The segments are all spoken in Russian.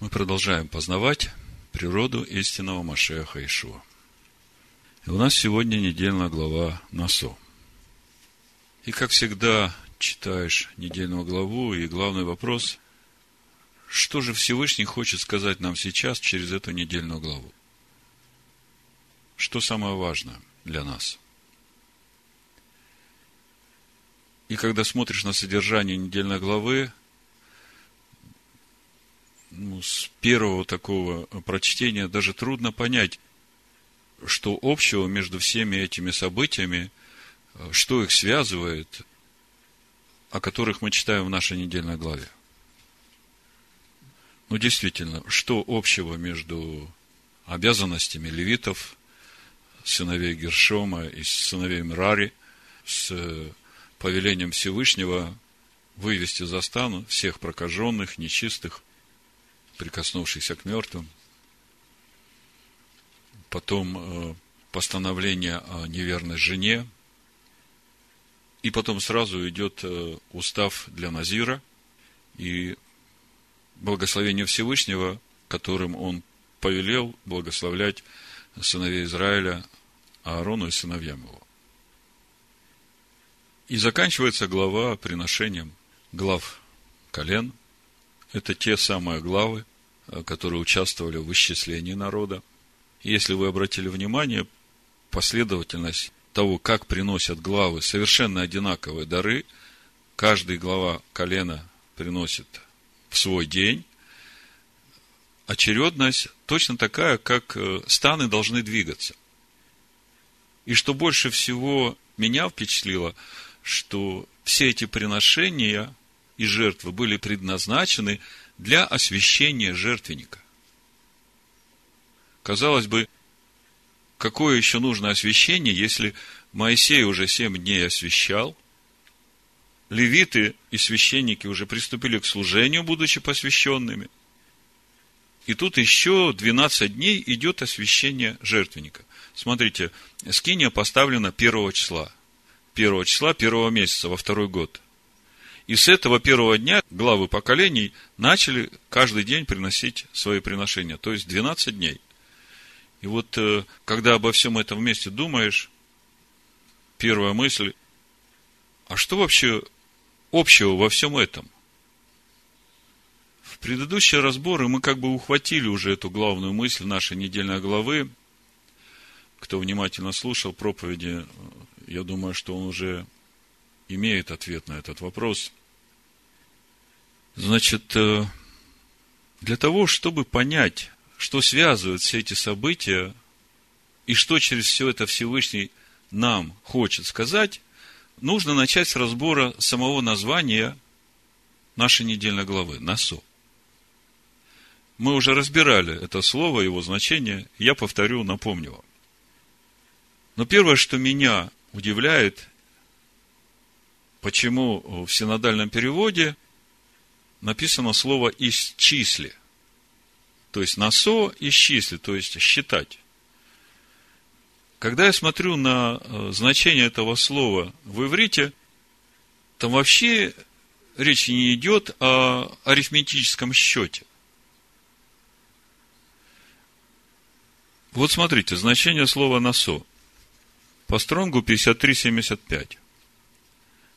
Мы продолжаем познавать природу истинного Машеха Ишуа. И у нас сегодня недельная глава Насо. И, как всегда, читаешь недельную главу, и главный вопрос, что же Всевышний хочет сказать нам сейчас через эту недельную главу? Что самое важное для нас? И когда смотришь на содержание недельной главы, ну, с первого такого прочтения даже трудно понять, что общего между всеми этими событиями, что их связывает, о которых мы читаем в нашей недельной главе. Ну, действительно, что общего между обязанностями левитов, сыновей Гершома и сыновей Мрари, с повелением Всевышнего вывести за стану всех прокаженных, нечистых, прикоснувшихся к мертвым. Потом э, постановление о неверной жене. И потом сразу идет э, устав для Назира и благословение Всевышнего, которым он повелел благословлять сыновей Израиля Аарону и сыновьям его. И заканчивается глава приношением глав колен. Это те самые главы, Э, которые участвовали в исчислении народа. Если вы обратили внимание, последовательность того, как приносят главы совершенно одинаковые дары, каждый глава колена приносит в свой день, очередность точно такая, как э, станы должны двигаться. И что больше всего меня впечатлило, что все эти приношения и жертвы были предназначены для освящения жертвенника. Казалось бы, какое еще нужно освящение, если Моисей уже семь дней освящал, левиты и священники уже приступили к служению, будучи посвященными. И тут еще 12 дней идет освящение жертвенника. Смотрите, скиния поставлена первого числа. Первого числа первого месяца во второй год – и с этого первого дня главы поколений начали каждый день приносить свои приношения, то есть 12 дней. И вот, э, когда обо всем этом вместе думаешь, первая мысль, а что вообще общего во всем этом? В предыдущие разборы мы как бы ухватили уже эту главную мысль нашей недельной главы. Кто внимательно слушал проповеди, я думаю, что он уже имеет ответ на этот вопрос. Значит, э, для того, чтобы понять, что связывает все эти события и что через все это Всевышний нам хочет сказать, нужно начать с разбора самого названия нашей недельной главы – «Насо». Мы уже разбирали это слово, его значение, я повторю, напомню вам. Но первое, что меня удивляет, почему в синодальном переводе – написано слово «исчисли». То есть «насо» исчисли, то есть считать. Когда я смотрю на э, значение этого слова в иврите, там вообще речь не идет о арифметическом счете. Вот смотрите, значение слова «насо». По стронгу 53.75.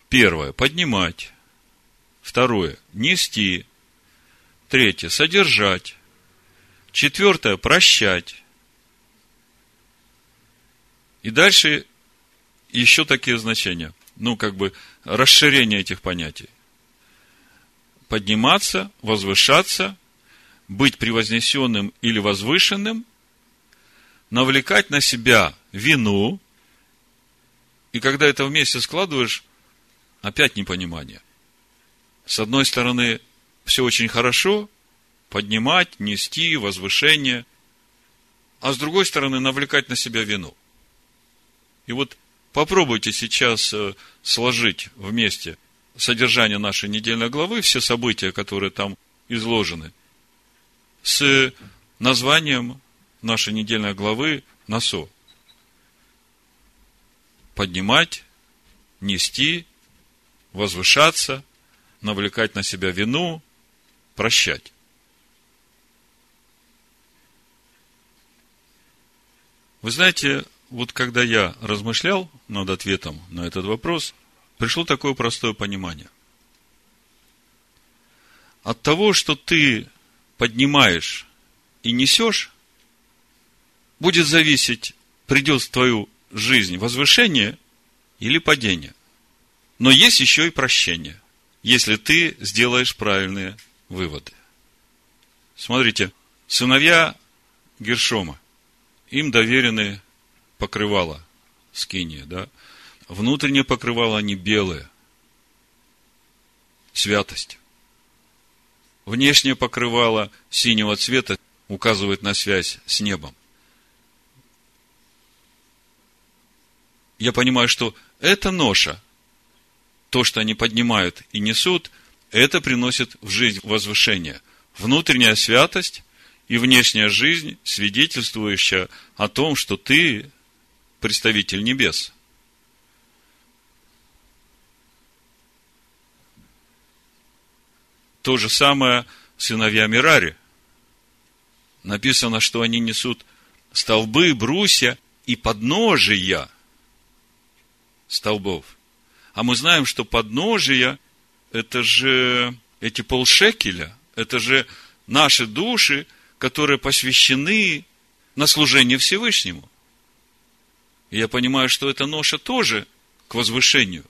Первое. Поднимать. Второе – нести. Третье – содержать. Четвертое – прощать. И дальше еще такие значения. Ну, как бы расширение этих понятий. Подниматься, возвышаться, быть превознесенным или возвышенным, навлекать на себя вину, и когда это вместе складываешь, опять непонимание – с одной стороны, все очень хорошо, поднимать, нести, возвышение, а с другой стороны, навлекать на себя вину. И вот попробуйте сейчас э, сложить вместе содержание нашей недельной главы, все события, которые там изложены, с названием нашей недельной главы «Насо». Поднимать, нести, возвышаться – навлекать на себя вину, прощать. Вы знаете, вот когда я размышлял над ответом на этот вопрос, пришло такое простое понимание. От того, что ты поднимаешь и несешь, будет зависеть, придет в твою жизнь возвышение или падение. Но есть еще и прощение если ты сделаешь правильные выводы. Смотрите, сыновья Гершома, им доверены покрывало скиния, да? Внутреннее покрывало они белое. Святость. Внешнее покрывало синего цвета указывает на связь с небом. Я понимаю, что это ноша, то, что они поднимают и несут, это приносит в жизнь возвышение. Внутренняя святость и внешняя жизнь, свидетельствующая о том, что ты представитель небес. То же самое сыновья Мирари. Написано, что они несут столбы, брусья и подножия столбов. А мы знаем, что подножия – это же эти полшекеля, это же наши души, которые посвящены на служение Всевышнему. И я понимаю, что эта ноша тоже к возвышению.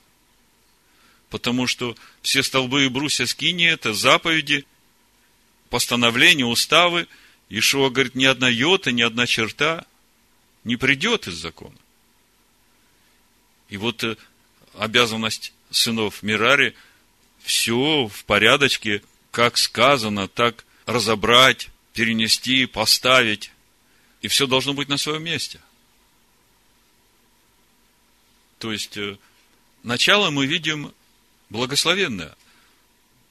Потому что все столбы и брусья скини – это заповеди, постановления, уставы. Ишуа говорит, ни одна йота, ни одна черта не придет из закона. И вот э, обязанность сынов Мирари все в порядочке, как сказано, так разобрать, перенести, поставить. И все должно быть на своем месте – то есть, э, начало мы видим благословенное.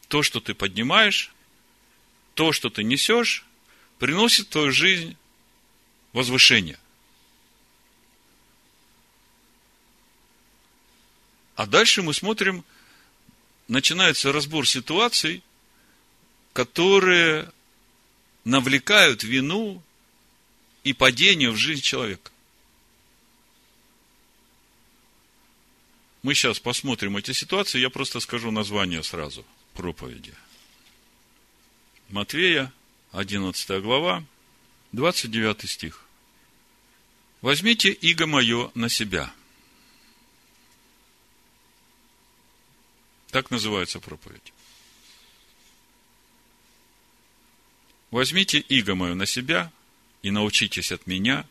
То, что ты поднимаешь, то, что ты несешь, приносит в твою жизнь возвышение. А дальше мы смотрим, начинается разбор ситуаций, которые навлекают вину и падение в жизнь человека. Мы сейчас посмотрим эти ситуации, я просто скажу название сразу проповеди. Матвея, 11 глава, 29 стих. Возьмите иго мое на себя. Так называется проповедь. Возьмите иго мое на себя и научитесь от меня,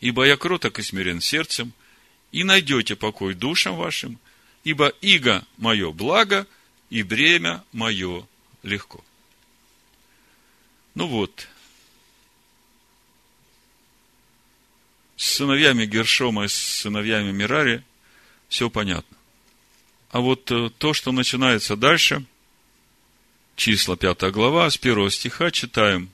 ибо я кроток и смирен сердцем, и найдете покой душам вашим, ибо иго мое благо, и бремя мое легко. Ну вот, с сыновьями Гершома и с сыновьями Мирари все понятно. А вот э, то, что начинается дальше, числа 5 глава, с первого стиха читаем.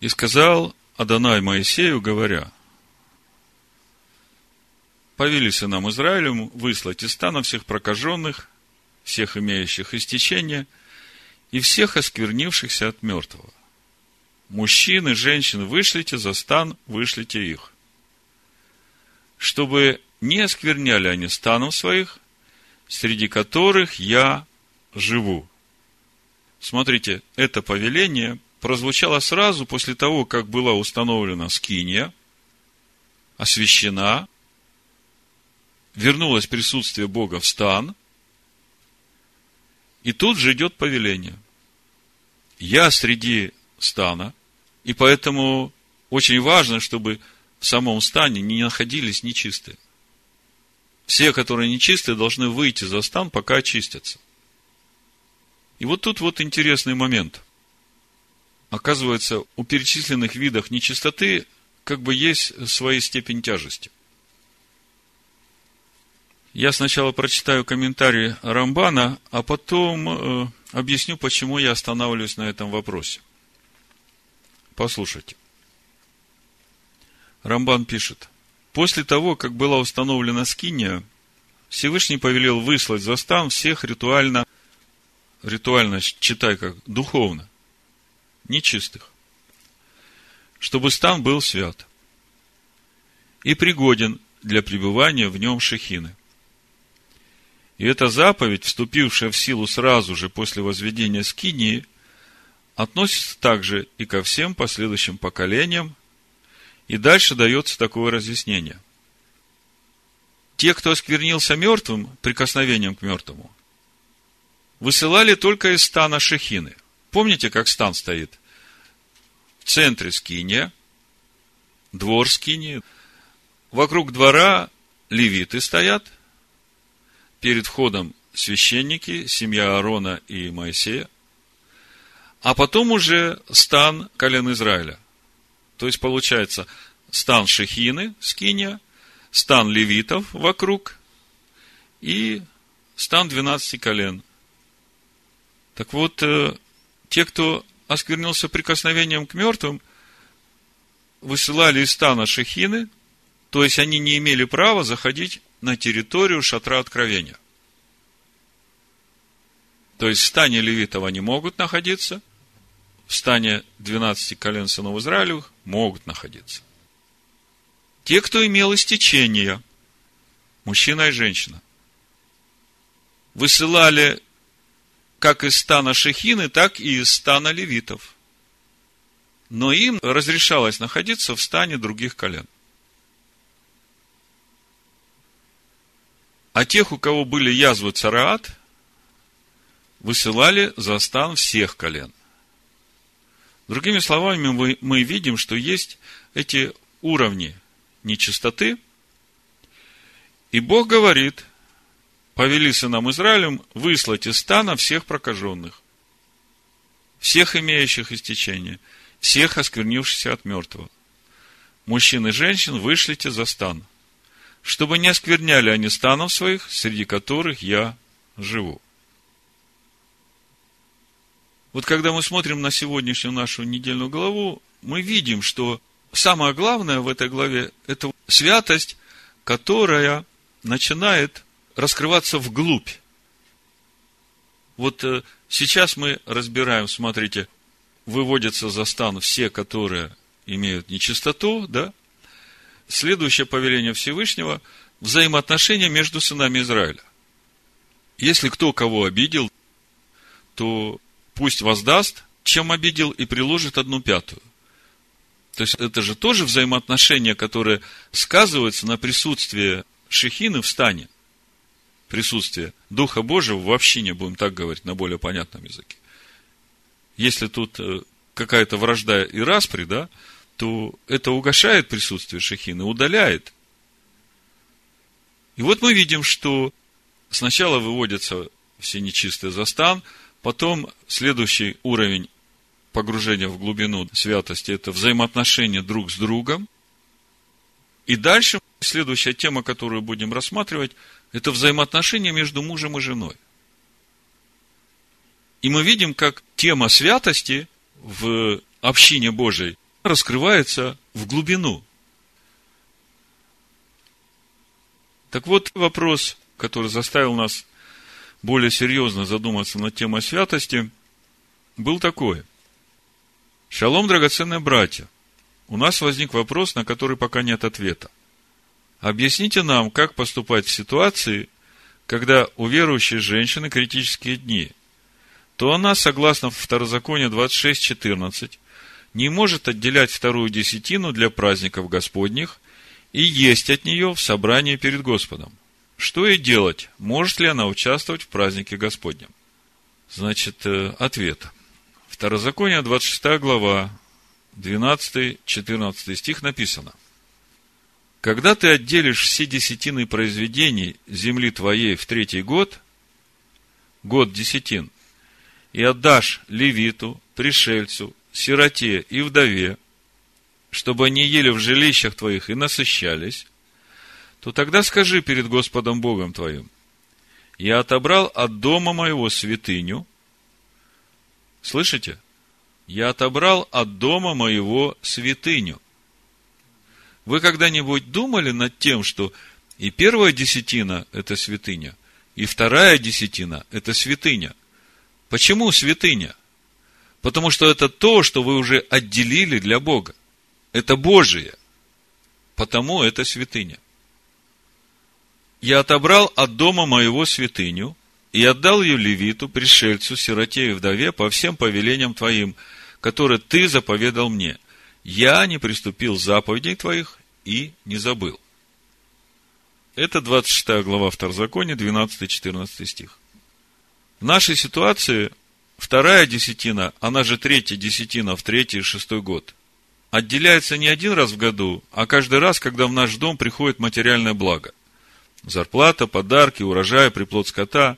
«И сказал Адонай Моисею, говоря, повели сынам Израилю выслать из стана всех прокаженных, всех имеющих истечение, и всех осквернившихся от мертвого. Мужчины, женщины, вышлите за стан, вышлите их. Чтобы не оскверняли они станов своих, среди которых я живу. Смотрите, это повеление прозвучало сразу после того, как была установлена скиния, освящена, вернулось присутствие Бога в стан, и тут же идет повеление. Я среди стана, и поэтому очень важно, чтобы в самом стане не находились нечистые. Все, которые нечистые, должны выйти за стан, пока очистятся. И вот тут вот интересный момент. Оказывается, у перечисленных видов нечистоты как бы есть своя степень тяжести – я сначала прочитаю комментарий Рамбана, а потом э, объясню, почему я останавливаюсь на этом вопросе. Послушайте. Рамбан пишет. После того, как была установлена скиния, Всевышний повелел выслать за стан всех ритуально, ритуально читай как, духовно, нечистых, чтобы стан был свят. и пригоден для пребывания в нем шехины. И эта заповедь, вступившая в силу сразу же после возведения скинии, относится также и ко всем последующим поколениям, и дальше дается такое разъяснение. Те, кто осквернился мертвым, прикосновением к мертвому, высылали только из стана Шехины. Помните, как стан стоит? В центре скиния, двор скинии, вокруг двора левиты стоят, перед входом священники, семья Аарона и Моисея, а потом уже стан колен Израиля. То есть, получается, стан Шехины, Скиния, стан левитов вокруг и стан 12 колен. Так вот, э, те, кто осквернился прикосновением к мертвым, высылали из стана Шехины, то есть они не имели права заходить на территорию шатра откровения. То есть в стане левитов они могут находиться, в стане 12 колен сынов Израилевых могут находиться. Те, кто имел истечение, мужчина и женщина, высылали как из стана Шехины, так и из стана левитов. Но им разрешалось находиться в стане других колен. А тех, у кого были язвы цараат, высылали за стан всех колен. Другими словами, мы, мы видим, что есть эти уровни нечистоты, и Бог говорит, повели сынам Израилем выслать из стана всех прокаженных, всех имеющих истечение, всех осквернившихся от мертвого. Мужчин и женщин вышлите за стан, чтобы не оскверняли они станов своих, среди которых я живу. Вот когда мы смотрим на сегодняшнюю нашу недельную главу, мы видим, что самое главное в этой главе – это святость, которая начинает раскрываться вглубь. Вот э, сейчас мы разбираем, смотрите, выводятся за стан все, которые имеют нечистоту, да? Следующее повеление Всевышнего – взаимоотношения между сынами Израиля. Если кто кого обидел, то пусть воздаст, чем обидел, и приложит одну пятую. То есть, это же тоже взаимоотношения, которые сказываются на присутствии шехины в стане. Присутствие Духа Божьего в общине, будем так говорить, на более понятном языке. Если тут э, какая-то вражда и распри, да, то это угошает присутствие шехины, удаляет. И вот мы видим, что сначала выводятся все нечистые за стан – Потом следующий уровень погружения в глубину святости – это взаимоотношения друг с другом. И дальше следующая тема, которую будем рассматривать, это взаимоотношения между мужем и женой. И мы видим, как тема святости в общине Божией раскрывается в глубину. Так вот вопрос, который заставил нас более серьезно задуматься над темой святости, был такой. Шалом, драгоценные братья. У нас возник вопрос, на который пока нет ответа. Объясните нам, как поступать в ситуации, когда у верующей женщины критические дни, то она, согласно Второзаконию 26.14, не может отделять вторую десятину для праздников Господних и есть от нее в собрании перед Господом. Что ей делать? Может ли она участвовать в празднике Господнем? Значит, э, ответ. Второзаконие, 26 глава, 12-14 стих написано. Когда ты отделишь все десятины произведений земли твоей в третий год, год десятин, и отдашь левиту, пришельцу, сироте и вдове, чтобы они ели в жилищах твоих и насыщались, то тогда скажи перед Господом Богом твоим, я отобрал от дома моего святыню. Слышите? Я отобрал от дома моего святыню. Вы когда-нибудь думали над тем, что и первая десятина – это святыня, и вторая десятина – это святыня? Почему святыня? Потому что это то, что вы уже отделили для Бога. Это Божие. потому это святыня. Я отобрал от дома моего святыню и отдал ее левиту, пришельцу, сироте и вдове по всем повелениям твоим, которые ты заповедал мне. Я не приступил заповедей твоих и не забыл. Это 26 глава Второзакония, 12-14 стих. В нашей ситуации вторая десятина, она же третья десятина в третий и шестой год, отделяется не один раз в году, а каждый раз, когда в наш дом приходит материальное благо. Зарплата, подарки, урожай, приплод скота.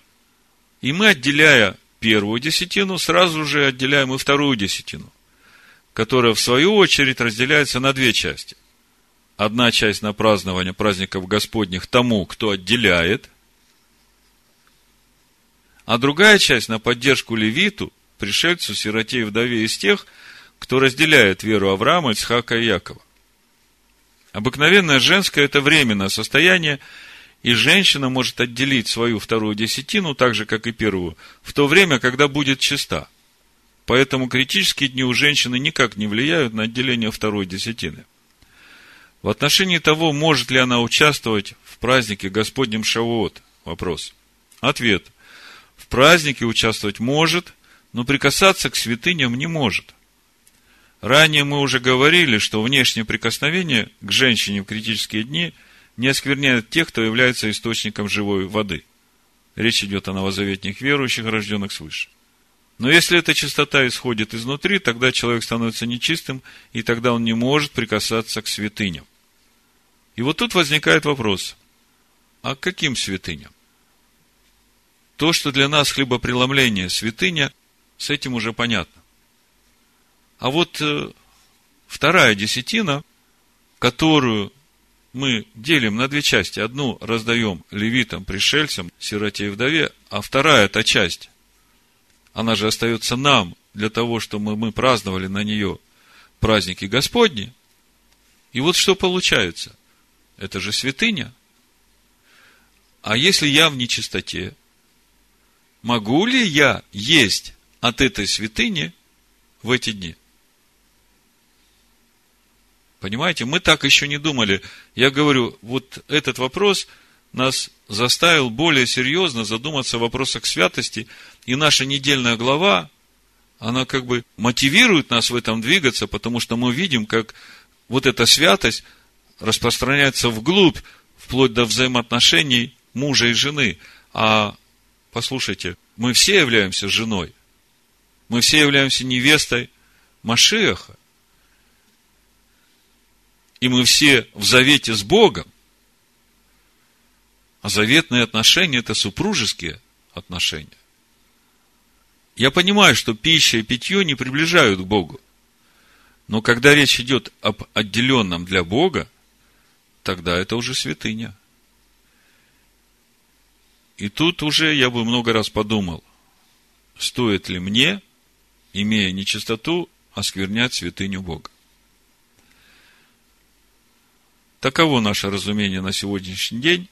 И мы, отделяя первую десятину, сразу же отделяем и вторую десятину, которая, в свою очередь, разделяется на две части. Одна часть на празднование праздников Господних тому, кто отделяет, а другая часть на поддержку левиту, пришельцу, сироте и вдове из тех, кто разделяет веру Авраама, Ицхака и Якова. Обыкновенное женское – это временное состояние, и женщина может отделить свою вторую десятину, так же, как и первую, в то время, когда будет чиста. Поэтому критические дни у женщины никак не влияют на отделение второй десятины. В отношении того, может ли она участвовать в празднике Господнем Шавуот? Вопрос. Ответ. В празднике участвовать может, но прикасаться к святыням не может. Ранее мы уже говорили, что внешнее прикосновение к женщине в критические дни не оскверняет тех, кто является источником живой воды. Речь идет о новозаветних верующих, рожденных свыше. Но если эта чистота исходит изнутри, тогда человек становится нечистым, и тогда он не может прикасаться к святыням. И вот тут возникает вопрос, а к каким святыням? То, что для нас хлебопреломление святыня, с этим уже понятно. А вот э, вторая десятина, которую мы делим на две части. Одну раздаем левитам, пришельцам, сироте и вдове, а вторая эта часть, она же остается нам для того, чтобы мы праздновали на нее праздники Господни. И вот что получается – это же святыня. А если я в нечистоте, могу ли я есть от этой святыни в эти дни? Понимаете, мы так еще не думали. Я говорю, вот этот вопрос нас заставил более серьезно задуматься о вопросах святости, и наша недельная глава, она как бы мотивирует нас в этом двигаться, потому что мы видим, как вот эта святость распространяется вглубь, вплоть до взаимоотношений мужа и жены. А послушайте, мы все являемся женой. Мы все являемся невестой Машеха. И мы все в завете с Богом. А заветные отношения – это супружеские отношения. Я понимаю, что пища и питье не приближают к Богу. Но когда речь идет об отделенном для Бога, тогда это уже святыня. И тут уже я бы много раз подумал, стоит ли мне, имея нечистоту, осквернять святыню Бога. Таково наше разумение на сегодняшний день.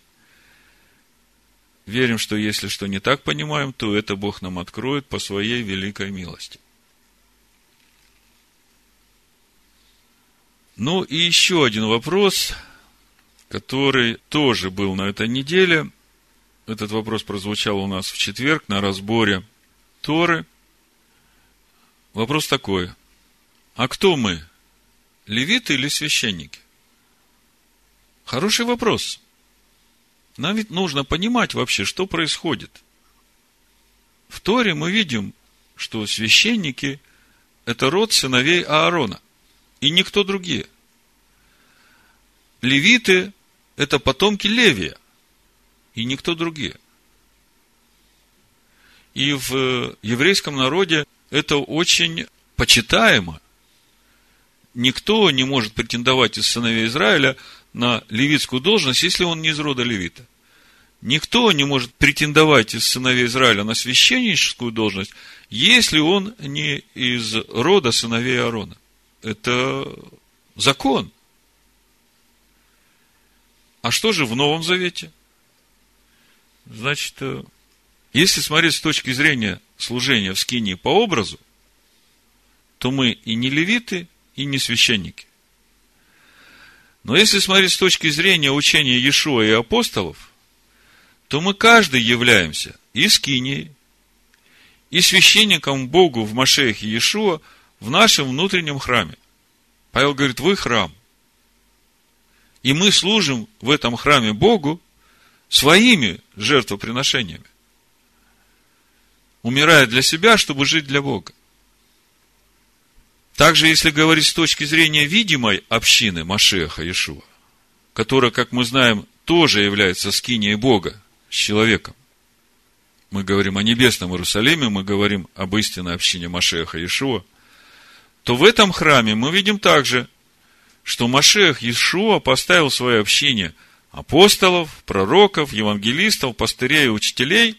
Верим, что если что не так понимаем, то это Бог нам откроет по своей великой милости. Ну и еще один вопрос – который тоже был на этой неделе. Этот вопрос прозвучал у нас в четверг на разборе Торы. Вопрос такой. А кто мы? Левиты или священники? Хороший вопрос. Нам ведь нужно понимать вообще, что происходит. В Торе мы видим, что священники – это род сыновей Аарона, и никто другие. Левиты это потомки Левия, и никто другие. И в еврейском народе это очень почитаемо. Никто не может претендовать из сыновей Израиля на левитскую должность, если он не из рода левита. Никто не может претендовать из сыновей Израиля на священническую должность, если он не из рода сыновей Аарона. Это закон – а что же в Новом Завете? Значит, э, если смотреть с точки зрения служения в скинии по образу, то мы и не левиты, и не священники. Но если смотреть с точки зрения учения Иешуа и апостолов, то мы каждый являемся и скиней, и священником Богу в Машеях Иешуа в нашем внутреннем храме. Павел говорит, вы храм. И мы служим в этом храме Богу своими жертвоприношениями. Умирая для себя, чтобы жить для Бога. Также, если говорить с точки зрения видимой общины Машеха Иешуа, которая, как мы знаем, тоже является скинией Бога с человеком, мы говорим о небесном Иерусалиме, мы говорим об истинной общине Машеха Иешуа, то в этом храме мы видим также, что Машех Иешуа поставил свое общение апостолов, пророков, евангелистов, пастырей и учителей,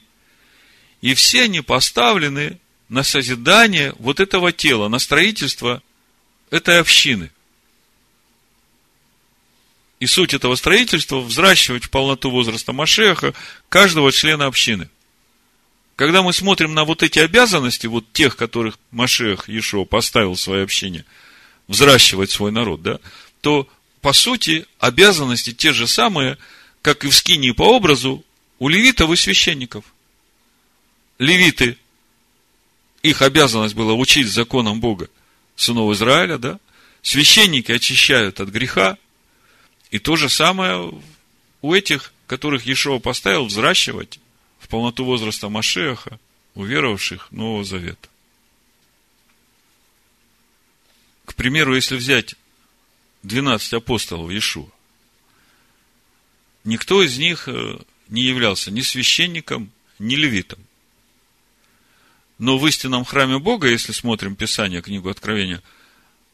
и все они поставлены на созидание вот этого тела, на строительство этой общины. И суть этого строительства – взращивать в полноту возраста Машеха каждого члена общины. Когда мы смотрим на вот эти обязанности, вот тех, которых Машех Ешо поставил в свое общение, взращивать свой народ, да, то, по сути, обязанности те же самые, как и в скинии по образу у левитов и священников. Левиты их обязанность была учить законам Бога сынов Израиля, да? Священники очищают от греха. И то же самое у этих, которых Ешова поставил взращивать в полноту возраста Машеха, уверовавших Нового Завета. К примеру, если взять 12 апостолов Иешуа, никто из них э, не являлся ни священником, ни левитом. Но в истинном храме Бога, если смотрим Писание, книгу Откровения,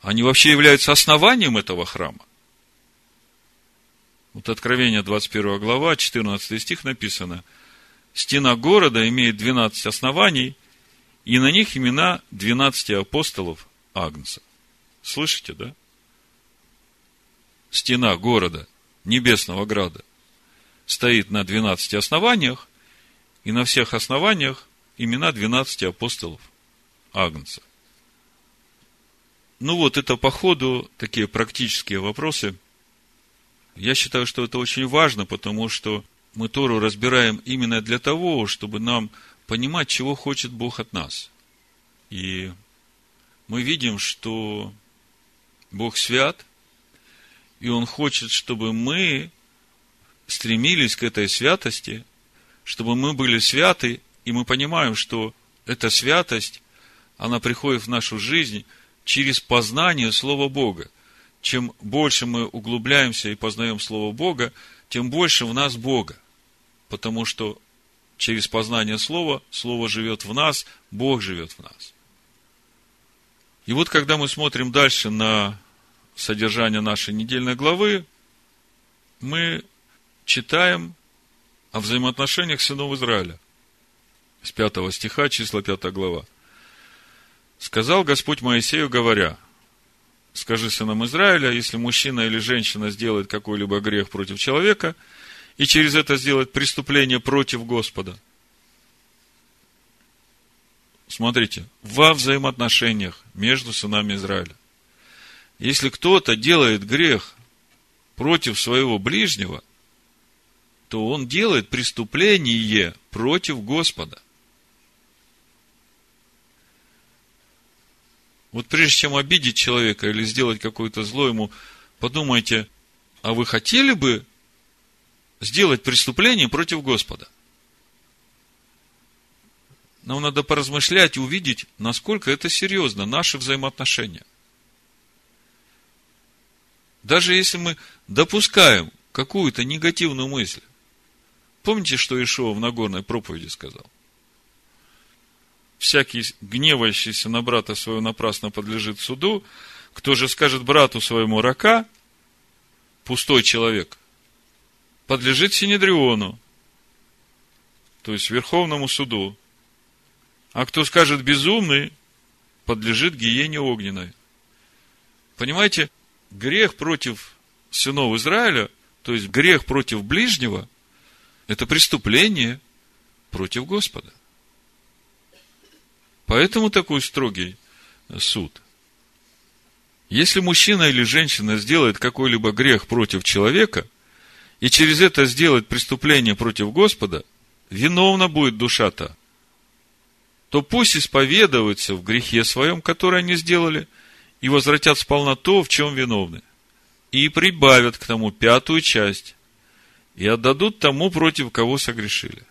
они вообще являются основанием этого храма. Вот Откровение 21 глава, 14 стих написано. Стена города имеет 12 оснований, и на них имена 12 апостолов Агнца. Слышите, да? Стена города, небесного града, стоит на 12 основаниях, и на всех основаниях имена 12 апостолов Агнца. Ну вот, это по ходу такие практические вопросы. Я считаю, что это очень важно, потому что мы Тору разбираем именно для того, чтобы нам понимать, чего хочет Бог от нас. И мы видим, что Бог свят, и Он хочет, чтобы мы стремились к этой святости, чтобы мы были святы и мы понимаем, что эта святость, она приходит в нашу жизнь через познание Слова Бога. Чем больше мы углубляемся и познаем Слово Бога, тем больше в нас Бога. Потому что через познание Слова, Слово живет в нас, Бог живет в нас. И вот когда мы смотрим дальше на содержание нашей недельной главы, мы читаем о взаимоотношениях сынов Израиля – с 5 стиха, числа 5 глава. Сказал Господь Моисею, говоря, скажи сынам Израиля, если мужчина или женщина сделает какой-либо грех против человека, и через это сделает преступление против Господа. Смотрите, во взаимоотношениях между сынами Израиля. Если кто-то делает грех против своего ближнего, то он делает преступление против Господа. Вот прежде чем обидеть человека или сделать какое-то зло ему, подумайте, а вы хотели бы сделать преступление против Господа? Нам надо поразмышлять и увидеть, насколько это серьезно, наши взаимоотношения. Даже если мы допускаем какую-то негативную мысль. Помните, что Ишуа в Нагорной проповеди сказал? Всякий гневающийся на брата своего напрасно подлежит суду. Кто же скажет брату своему рака, пустой человек, подлежит Синедриону, то есть Верховному суду. А кто скажет безумный, подлежит гиене огненной. Понимаете, грех против сынов Израиля, то есть грех против ближнего, это преступление против Господа. Поэтому такой строгий суд. Если мужчина или женщина сделает какой-либо грех против человека, и через это сделает преступление против Господа, виновна будет душа-то, то пусть исповедуются в грехе своем, который они сделали, и возвратят сполна то, в чем виновны, и прибавят к тому пятую часть, и отдадут тому, против кого согрешили.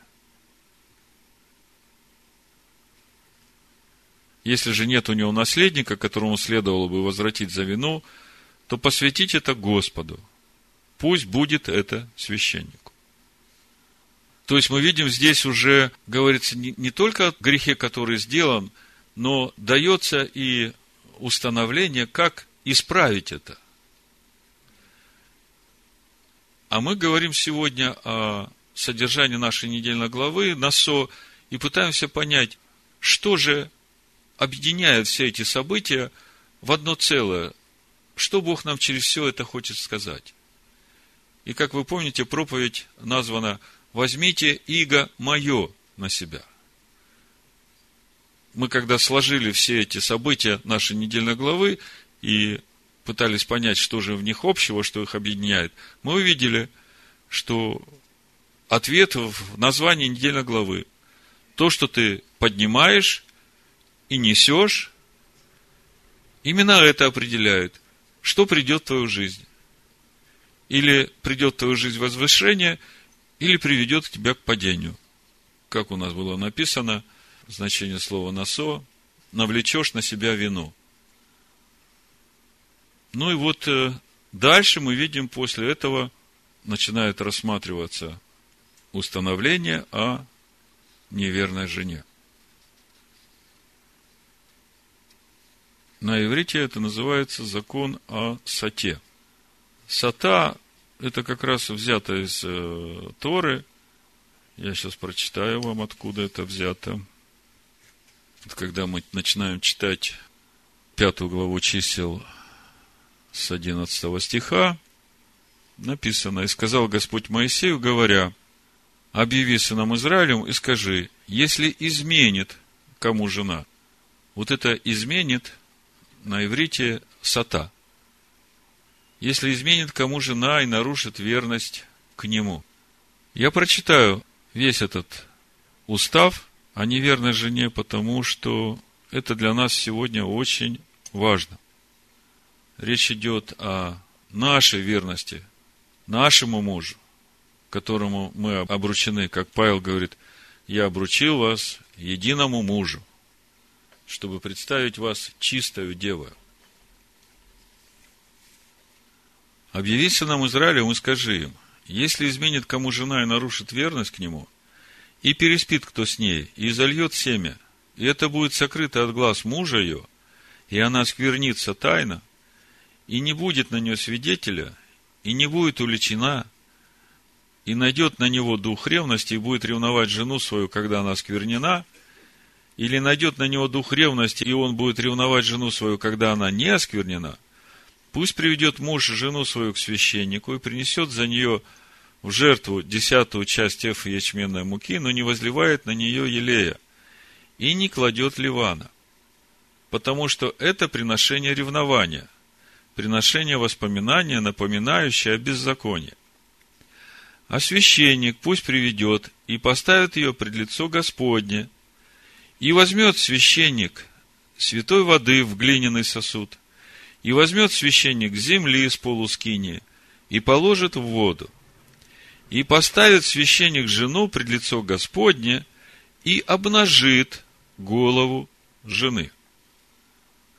Если же нет у него наследника, которому следовало бы возвратить за вину, то посвятить это Господу. Пусть будет это священнику. То есть мы видим здесь уже, говорится, не, только о грехе, который сделан, но дается и установление, как исправить это. А мы говорим сегодня о содержании нашей недельной главы НАСО и пытаемся понять, что же объединяет все эти события в одно целое. Что Бог нам через все это хочет сказать? И, как вы помните, проповедь названа «Возьмите иго мое на себя». Мы, когда сложили все эти события нашей недельной главы и пытались понять, что же в них общего, что их объединяет, мы увидели, что ответ в названии недельной главы – то, что ты поднимаешь и несешь, именно это определяет, что придет в твою жизнь. Или придет в твою жизнь возвышение, или приведет тебя к падению. Как у нас было написано, значение слова «насо», навлечешь на себя вину. Ну и вот э, дальше мы видим после этого начинает рассматриваться установление о неверной жене. На иврите это называется закон о сате. Сата – это как раз взято из э, Торы. Я сейчас прочитаю вам, откуда это взято. Когда мы начинаем читать пятую главу чисел с 11 стиха, написано, «И сказал Господь Моисею, говоря, объяви сынам Израилем и скажи, если изменит кому жена». Вот это изменит на иврите сата. Если изменит кому жена и нарушит верность к нему. Я прочитаю весь этот устав о неверной жене, потому что это для нас сегодня очень важно. Речь идет о нашей верности, нашему мужу, которому мы обручены, как Павел говорит, я обручил вас единому мужу чтобы представить вас чистою девою. Объяви нам Израилем и скажи им, если изменит кому жена и нарушит верность к нему, и переспит кто с ней, и зальет семя, и это будет сокрыто от глаз мужа ее, и она сквернится тайно, и не будет на нее свидетеля, и не будет уличена, и найдет на него дух ревности, и будет ревновать жену свою, когда она сквернена – или найдет на него дух ревности, и он будет ревновать жену свою, когда она не осквернена, пусть приведет муж жену свою к священнику и принесет за нее в жертву десятую часть эфа ячменной муки, но не возливает на нее елея, и не кладет ливана, потому что это приношение ревнования, приношение воспоминания, напоминающее о беззаконии. А священник пусть приведет и поставит ее пред лицо Господне – и возьмет священник святой воды в глиняный сосуд, и возьмет священник земли с полускини, и положит в воду. И поставит священник жену пред лицо Господне, и обнажит голову жены.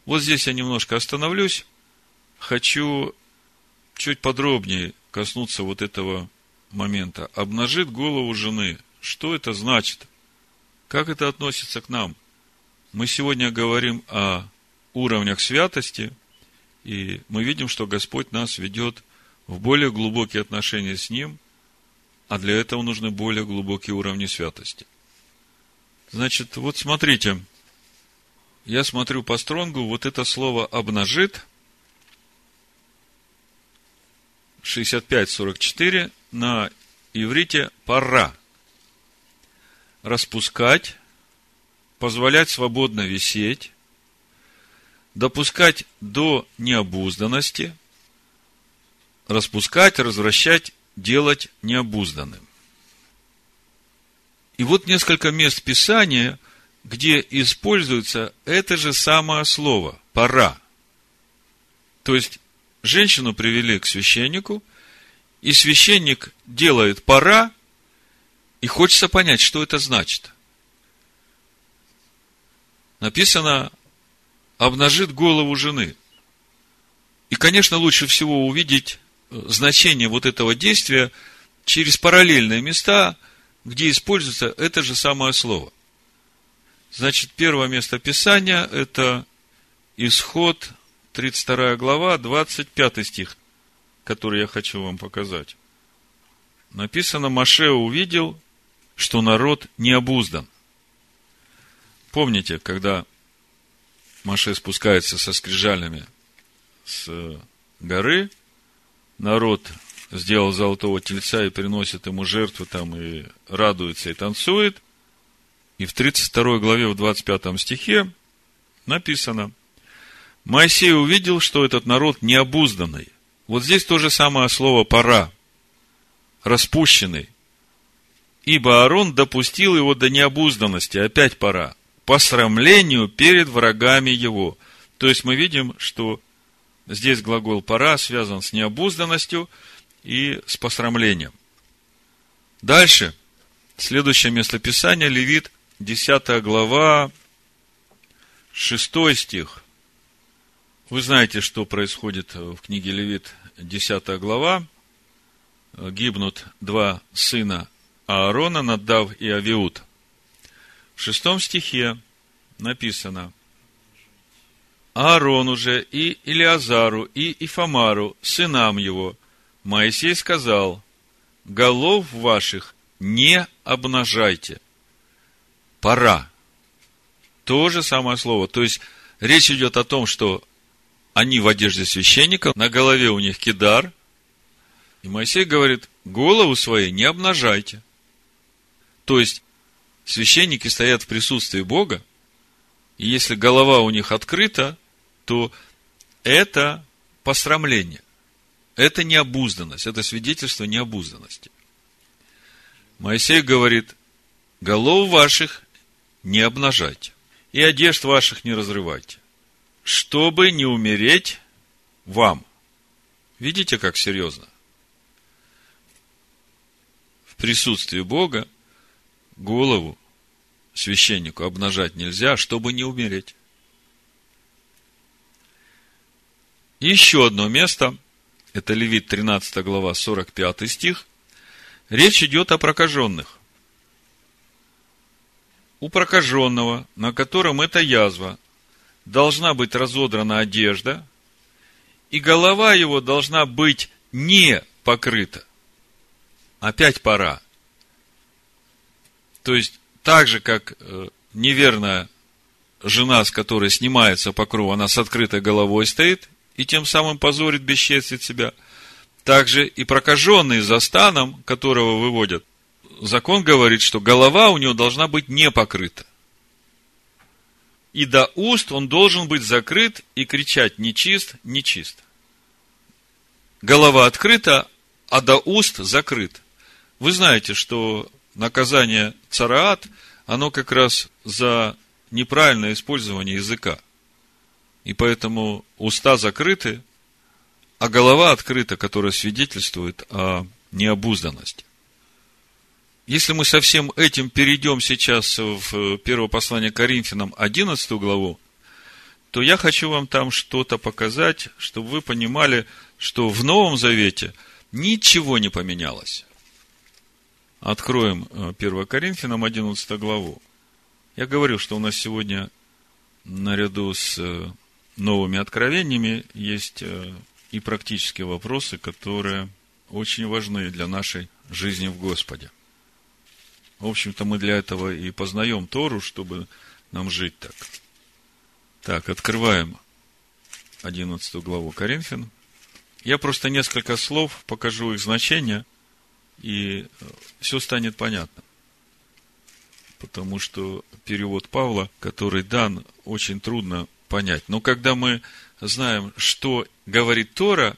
Вот здесь я немножко остановлюсь. Хочу чуть подробнее коснуться вот этого момента. Обнажит голову жены. Что это значит? Как это относится к нам? Мы сегодня говорим о уровнях святости, и мы видим, что Господь нас ведет в более глубокие отношения с Ним, а для этого нужны более глубокие уровни святости. Значит, вот смотрите, я смотрю по стронгу, вот это слово «обнажит» 65-44 на иврите «пора» распускать, позволять свободно висеть, допускать до необузданности, распускать, развращать, делать необузданным. И вот несколько мест Писания, где используется это же самое слово «пора». То есть, женщину привели к священнику, и священник делает «пора», и хочется понять, что это значит. Написано «обнажит голову жены». И, конечно, лучше всего увидеть э, значение вот этого действия через параллельные места, где используется это же самое слово. Значит, первое место Писания – это исход 32 глава, 25 стих, который я хочу вам показать. Написано, Маше увидел, что народ не обуздан. Помните, когда Маше спускается со скрижалями с горы, народ сделал золотого тельца и приносит ему жертву там и радуется и танцует. И в 32 главе, в 25 стихе написано, Моисей увидел, что этот народ необузданный. Вот здесь то же самое слово «пора», распущенный. Ибо Аарон допустил его до необузданности, опять пора, по срамлению перед врагами его. То есть мы видим, что здесь глагол «пора» связан с необузданностью и с посрамлением. Дальше, следующее местописание, Левит, 10 глава, 6 стих – вы знаете, что происходит в книге Левит, 10 глава. Гибнут два сына Аарона, Надав и Авиуд. В шестом стихе написано, Аарону же и Илиазару и Ифамару, сынам его, Моисей сказал, голов ваших не обнажайте. Пора. То же самое слово. То есть, речь идет о том, что они в одежде священника, на голове у них кидар. И Моисей говорит, голову своей не обнажайте. То есть, священники стоят в присутствии Бога, и если голова у них открыта, то это посрамление. Это необузданность, это свидетельство необузданности. Моисей говорит, голов ваших не обнажайте, и одежд ваших не разрывайте чтобы не умереть вам. Видите, как серьезно? В присутствии Бога голову священнику обнажать нельзя, чтобы не умереть. Еще одно место, это Левит 13 глава 45 стих, речь идет о прокаженных. У прокаженного, на котором эта язва должна быть разодрана одежда, и голова его должна быть не покрыта. Опять пора. То есть, так же, как э, неверная жена, с которой снимается покров, она с открытой головой стоит, и тем самым позорит, бесчестит себя. Также и прокаженный за станом, которого выводят, закон говорит, что голова у него должна быть не покрыта и до уст он должен быть закрыт и кричать нечист, нечист. Голова открыта, а до уст закрыт. Вы знаете, что наказание цараат, оно как раз за неправильное использование языка. И поэтому уста закрыты, а голова открыта, которая свидетельствует о необузданности. Если мы со всем этим перейдем сейчас в э, первое послание Коринфянам, 11 главу, то я хочу вам там что-то показать, чтобы вы понимали, что в Новом Завете ничего не поменялось. Откроем 1 э, Коринфянам 11 главу. Я говорю, что у нас сегодня наряду с э, новыми откровениями есть и практические вопросы, которые очень важны для нашей жизни в Господе. В общем-то, мы для этого и познаем Тору, чтобы нам жить так. Так, открываем 11 главу Коринфян. Я просто несколько слов покажу их значение, и э, все станет понятно. Потому что перевод Павла, который дан, очень трудно понять. Но когда мы знаем, что говорит Тора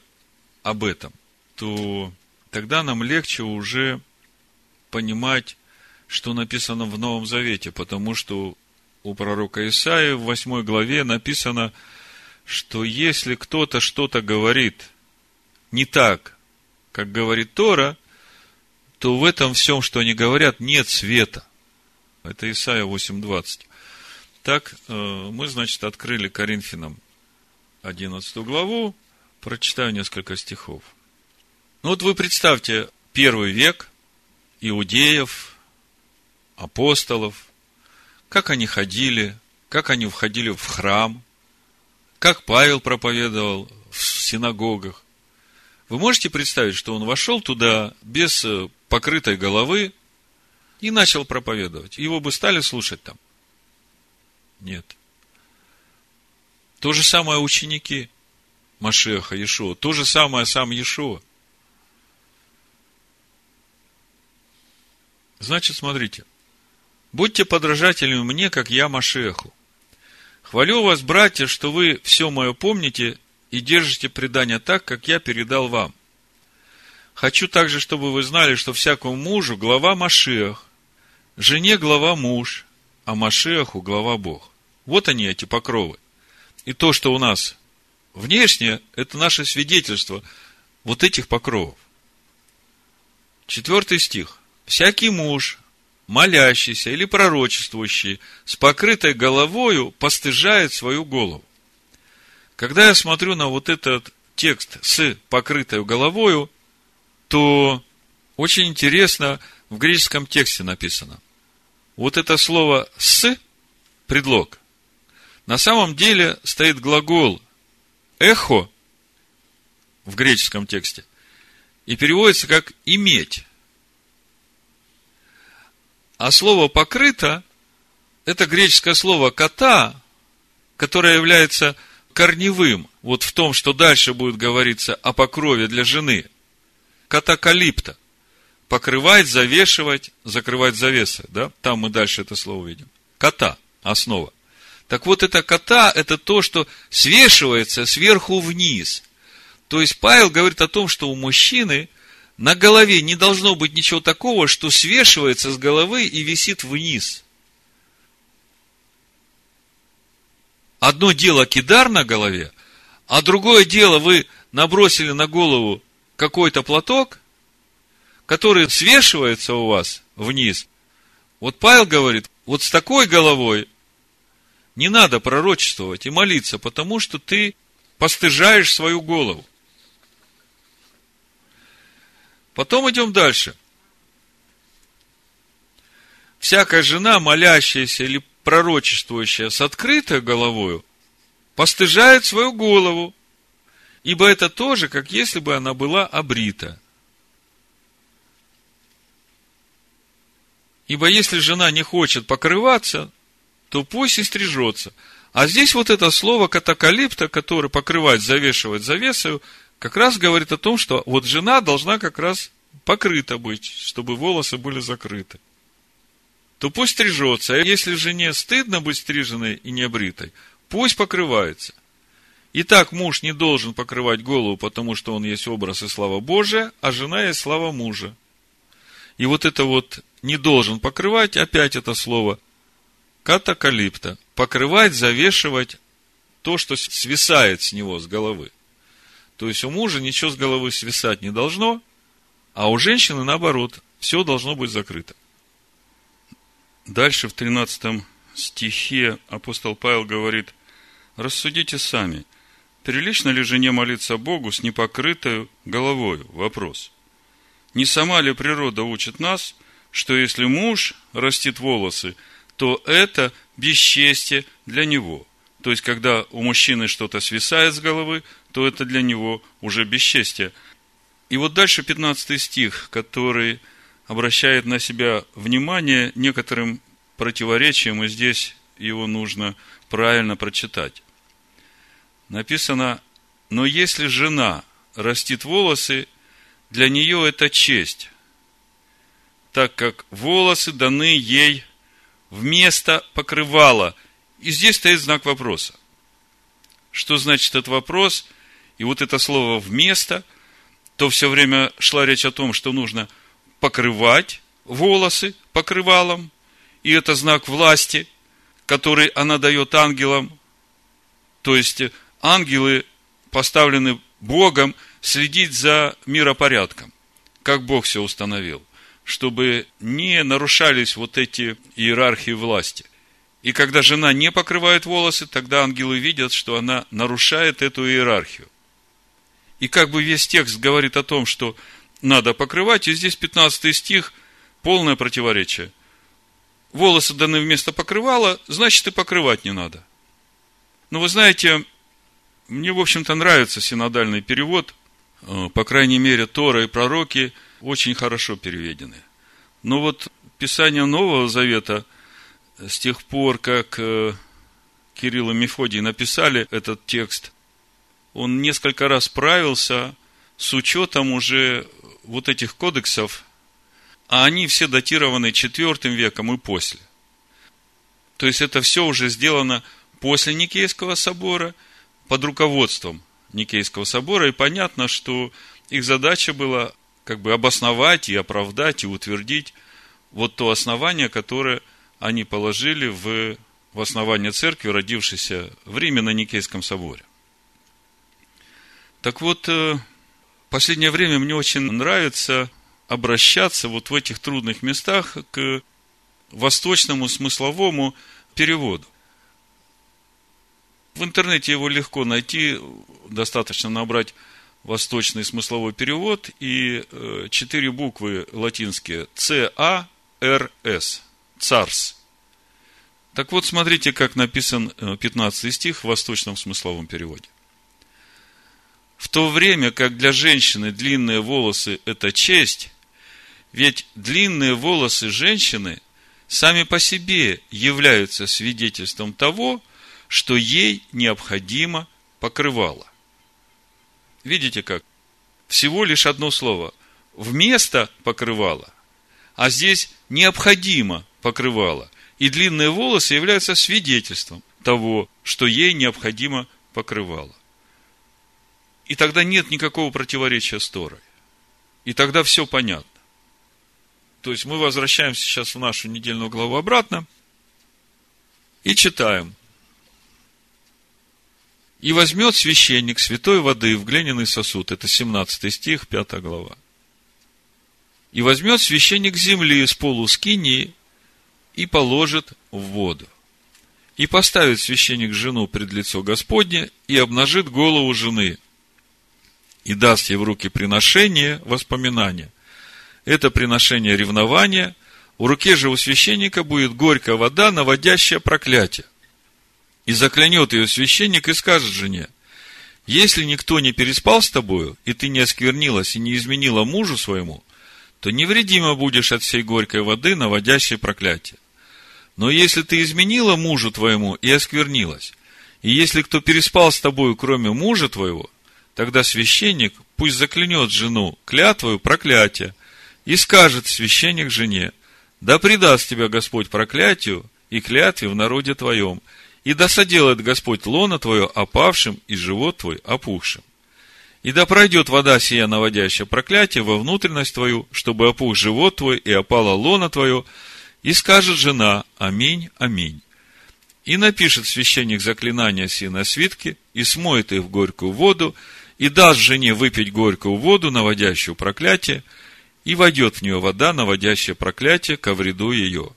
об этом, то тогда нам легче уже понимать, что написано в Новом Завете, потому что у пророка Исаия в 8 главе написано, что если кто-то что-то говорит не так, как говорит Тора, то в этом всем, что они говорят, нет света. Это Исаия 8.20. Так, э, мы, значит, открыли Коринфянам 11 главу, прочитаю несколько стихов. Ну вот вы представьте, первый век, иудеев, апостолов, как они ходили, как они входили в храм, как Павел проповедовал в синагогах. Вы можете представить, что он вошел туда без э, покрытой головы и начал проповедовать. Его бы стали слушать там? Нет. То же самое ученики Машеха, Иешуа. То же самое сам Иешуа. Значит, смотрите. Будьте подражателями мне, как я Машеху. Хвалю вас, братья, что вы все мое помните и держите предание так, как я передал вам. Хочу также, чтобы вы знали, что всякому мужу глава Машех, жене глава муж, а Машеху глава Бог. Вот они, эти покровы. И то, что у нас внешне, это наше свидетельство вот этих покровов. Четвертый стих. Всякий муж, молящийся или пророчествующий с покрытой головою постыжает свою голову. Когда я смотрю на вот этот текст с покрытой головою, то очень интересно в греческом тексте написано. Вот это слово «с» – предлог. На самом деле стоит глагол «эхо» в греческом тексте и переводится как «иметь». А слово «покрыто» – это греческое слово «кота», которое является корневым вот в том, что дальше будет говориться о покрове для жены – катакалипта. Покрывать, завешивать, закрывать завесы. Да? Там мы дальше это слово видим. Кота, основа. Так вот, это кота, это то, что свешивается сверху вниз. То есть, Павел говорит о том, что у мужчины на голове не должно быть ничего такого, что свешивается с головы и висит вниз. Одно дело кидар на голове, а другое дело вы набросили на голову какой-то платок, который свешивается у вас вниз. Вот Павел говорит, вот с такой головой не надо пророчествовать и молиться, потому что ты постыжаешь свою голову. Потом идем дальше. Всякая жена, молящаяся или пророчествующая с открытой головою, постыжает свою голову, Ибо это тоже, как если бы она была обрита. Ибо если жена не хочет покрываться, то пусть и стрижется. А здесь вот это слово катакалипта, который покрывать, завешивать завесою, как раз говорит о том, что вот жена должна как раз покрыта быть, чтобы волосы были закрыты. То пусть стрижется. А если жене стыдно быть стриженной и небритой, пусть покрывается. Итак, муж не должен покрывать голову, потому что он есть образ и слава Божия, а жена есть слава мужа. И вот это вот не должен покрывать, опять это слово катакалипта. Покрывать, завешивать то, что свисает с него, с головы. То есть у мужа ничего с головы свисать не должно, а у женщины наоборот, все должно быть закрыто. Дальше в 13 стихе апостол Павел говорит, рассудите сами – Прилично ли жене молиться Богу с непокрытой головой? Вопрос. Не сама ли природа учит нас, что если муж растит волосы, то это бесчестие для него. То есть, когда у мужчины что-то свисает с головы, то это для него уже бесчестие. И вот дальше 15 стих, который обращает на себя внимание некоторым противоречием, и здесь его нужно правильно прочитать написано, но если жена растит волосы, для нее это честь, так как волосы даны ей вместо покрывала. И здесь стоит знак вопроса. что значит этот вопрос, и вот это слово «вместо», то все время шла речь о том, что нужно покрывать волосы покрывалом, и это знак власти, который она дает ангелам. То есть ангелы поставлены Богом следить за миропорядком, как Бог все установил, чтобы не нарушались вот эти иерархии власти. И когда жена не покрывает волосы, тогда ангелы видят, что она нарушает эту иерархию. И как бы весь текст говорит о том, что надо покрывать, и здесь 15 стих, полное противоречие. Волосы даны вместо покрывала, значит и покрывать не надо. Но вы знаете, мне, в общем-то, нравится синодальный перевод. Э, по крайней мере, Тора и пророки очень хорошо переведены. Но вот Писание Нового Завета – с тех пор, как э, Кирилл и Мефодий написали этот текст, он несколько раз правился с учетом уже вот этих кодексов, а они все датированы четвертым веком и после. То есть это все уже сделано после Никейского собора, под руководством Никейского собора, и понятно, что их задача была как бы обосновать и оправдать и утвердить вот то основание, которое они положили в, в основание церкви, родившейся в Риме на Никейском соборе. Так вот, в э, последнее время мне очень нравится обращаться вот в этих трудных местах к восточному смысловому переводу. В интернете его легко найти, достаточно набрать восточный смысловой перевод и э, четыре буквы латинские С, А. Царс. Так вот, смотрите, как написан 15 э, стих в восточном смысловом переводе. В то время, как для женщины длинные волосы – это честь, ведь длинные волосы женщины сами по себе являются свидетельством того, что ей необходимо покрывало. Видите как? Всего лишь одно слово. Вместо покрывала, а здесь необходимо покрывало. И длинные волосы являются свидетельством того, что ей необходимо покрывало. И тогда нет никакого противоречия с Торой. И тогда все понятно. То есть мы возвращаемся сейчас в нашу недельную главу обратно и читаем. И возьмет священник святой воды в глиняный сосуд. Это 17 стих, 5 глава. И возьмет священник земли с полу скинии и положит в воду. И поставит священник жену пред лицо Господне и обнажит голову жены, и даст ей в руки приношение воспоминания. Это приношение ревнования, у руки же у священника будет горькая вода, наводящая проклятие. И заклянет ее священник и скажет жене, если никто не переспал с тобою, и ты не осквернилась и не изменила мужу своему, то невредимо будешь от всей горькой воды, наводящей проклятие. Но если ты изменила мужу твоему и осквернилась, и если кто переспал с тобою, кроме мужа твоего, тогда священник пусть заклянет жену клятвою проклятие, и скажет священник жене, да предаст тебя Господь проклятию и клятве в народе твоем, и да соделает Господь лоно твое опавшим и живот твой опухшим. И да пройдет вода сия, наводящая проклятие, во внутренность твою, чтобы опух живот твой и опала лона твое, и скажет жена «Аминь, аминь». И напишет священник заклинания сии на свитке, и смоет их в горькую воду, и даст жене выпить горькую воду, наводящую проклятие, и войдет в нее вода, наводящая проклятие, ко вреду ее.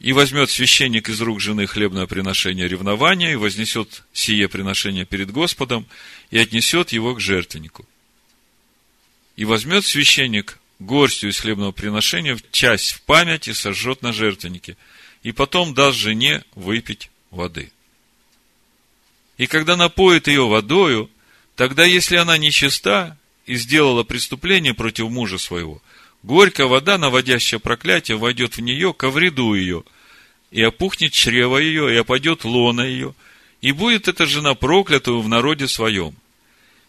И возьмет священник из рук жены хлебное приношение ревнования, и вознесет сие приношение перед Господом, и отнесет его к жертвеннику. И возьмет священник горстью из хлебного приношения в часть в память и сожжет на жертвеннике, и потом даст жене выпить воды. И когда напоит ее водою, тогда, если она нечиста и сделала преступление против мужа своего, горькая вода, наводящая проклятие, войдет в нее ко вреду ее, и опухнет чрево ее, и опадет лона ее, и будет эта жена проклятую в народе своем.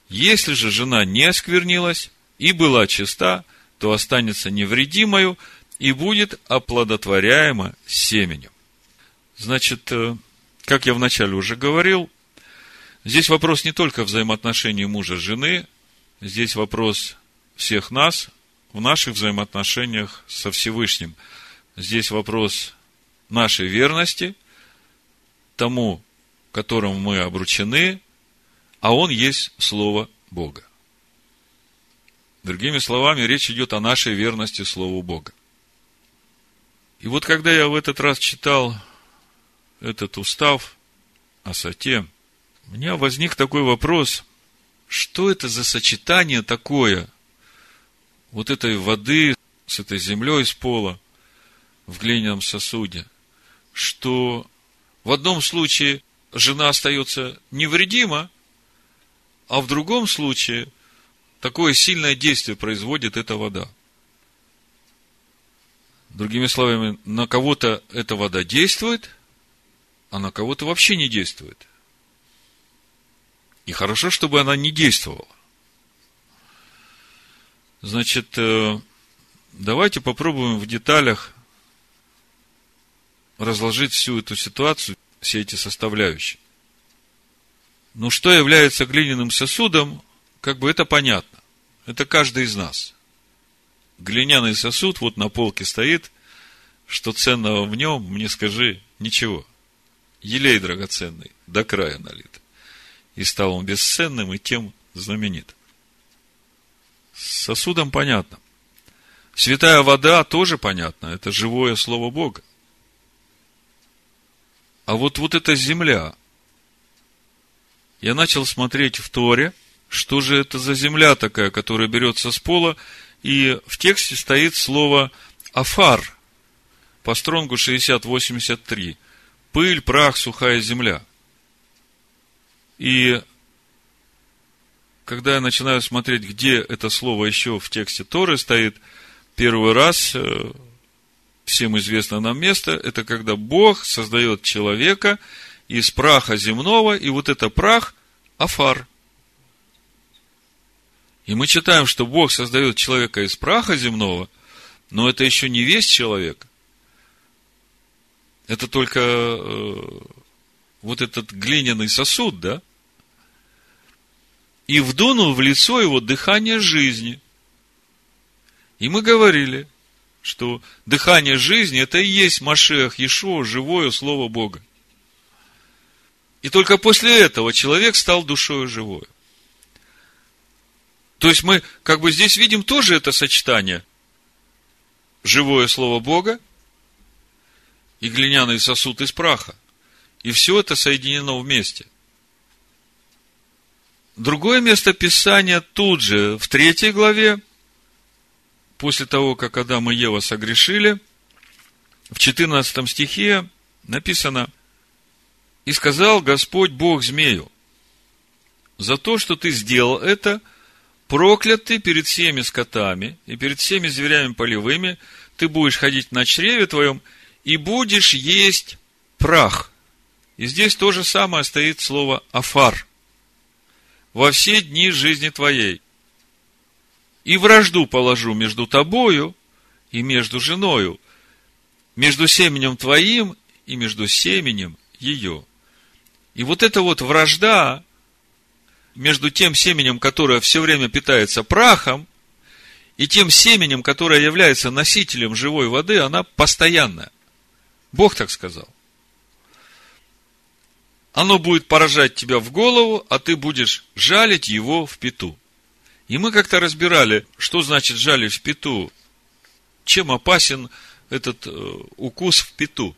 Если же жена не осквернилась и была чиста, то останется невредимою и будет оплодотворяема семенем. Значит, э, как я вначале уже говорил, Здесь вопрос не только взаимоотношений мужа с жены, здесь вопрос всех нас в наших взаимоотношениях со Всевышним. Здесь вопрос нашей верности тому, которому мы обручены, а он есть Слово Бога. Другими словами, речь идет о нашей верности Слову Бога. И вот когда я в этот раз читал этот устав о сате, у меня возник такой вопрос, что это за сочетание такое вот этой воды с этой землей из пола в глиняном сосуде, что в одном случае жена остается невредима, а в другом случае такое сильное действие производит эта вода. Другими словами, на кого-то эта вода действует, а на кого-то вообще не действует. И хорошо, чтобы она не действовала. Значит, э, давайте попробуем в деталях разложить всю эту ситуацию, все эти составляющие. Ну, что является глиняным сосудом, как бы это понятно. Это каждый из нас. Глиняный сосуд вот на полке стоит, что ценного в нем, мне скажи, ничего. Елей драгоценный, до края налит. И стал он бесценным, и тем знаменит. С сосудом понятно. Святая вода тоже понятно. Это живое слово Бога. А вот, вот эта земля. Я начал смотреть в Торе, что же это за земля такая, которая берется с пола, и в тексте стоит слово «афар» по стронгу 6083. Пыль, прах, сухая земля. И когда я начинаю смотреть, где это слово еще в тексте Торы стоит, первый раз э, всем известно нам место, это когда Бог создает человека из праха земного, и вот это прах – афар. И мы читаем, что Бог создает человека из праха земного, но это еще не весь человек. Это только э, вот этот глиняный сосуд, да? И вдунул в лицо его дыхание жизни. И мы говорили – что дыхание жизни – это и есть Машех, Иешуа, живое Слово Бога. И только после этого человек стал душою живой. То есть мы как бы здесь видим тоже это сочетание. Живое Слово Бога и глиняный сосуд из праха. И все это соединено вместе. Другое место Писания тут же, в третьей главе, после того, как Адам и Ева согрешили, в 14 стихе написано, «И сказал Господь Бог змею, за то, что ты сделал это, проклят ты перед всеми скотами и перед всеми зверями полевыми, ты будешь ходить на чреве твоем и будешь есть прах». И здесь то же самое стоит слово «афар». Во все дни жизни твоей – и вражду положу между тобою и между женою, между семенем твоим и между семенем ее. И вот эта вот вражда между тем семенем, которое все время питается прахом, и тем семенем, которое является носителем живой воды, она постоянная. Бог так сказал. Оно будет поражать тебя в голову, а ты будешь жалить его в пету. И мы как-то разбирали, что значит жали в пету, чем опасен этот э, укус в пету.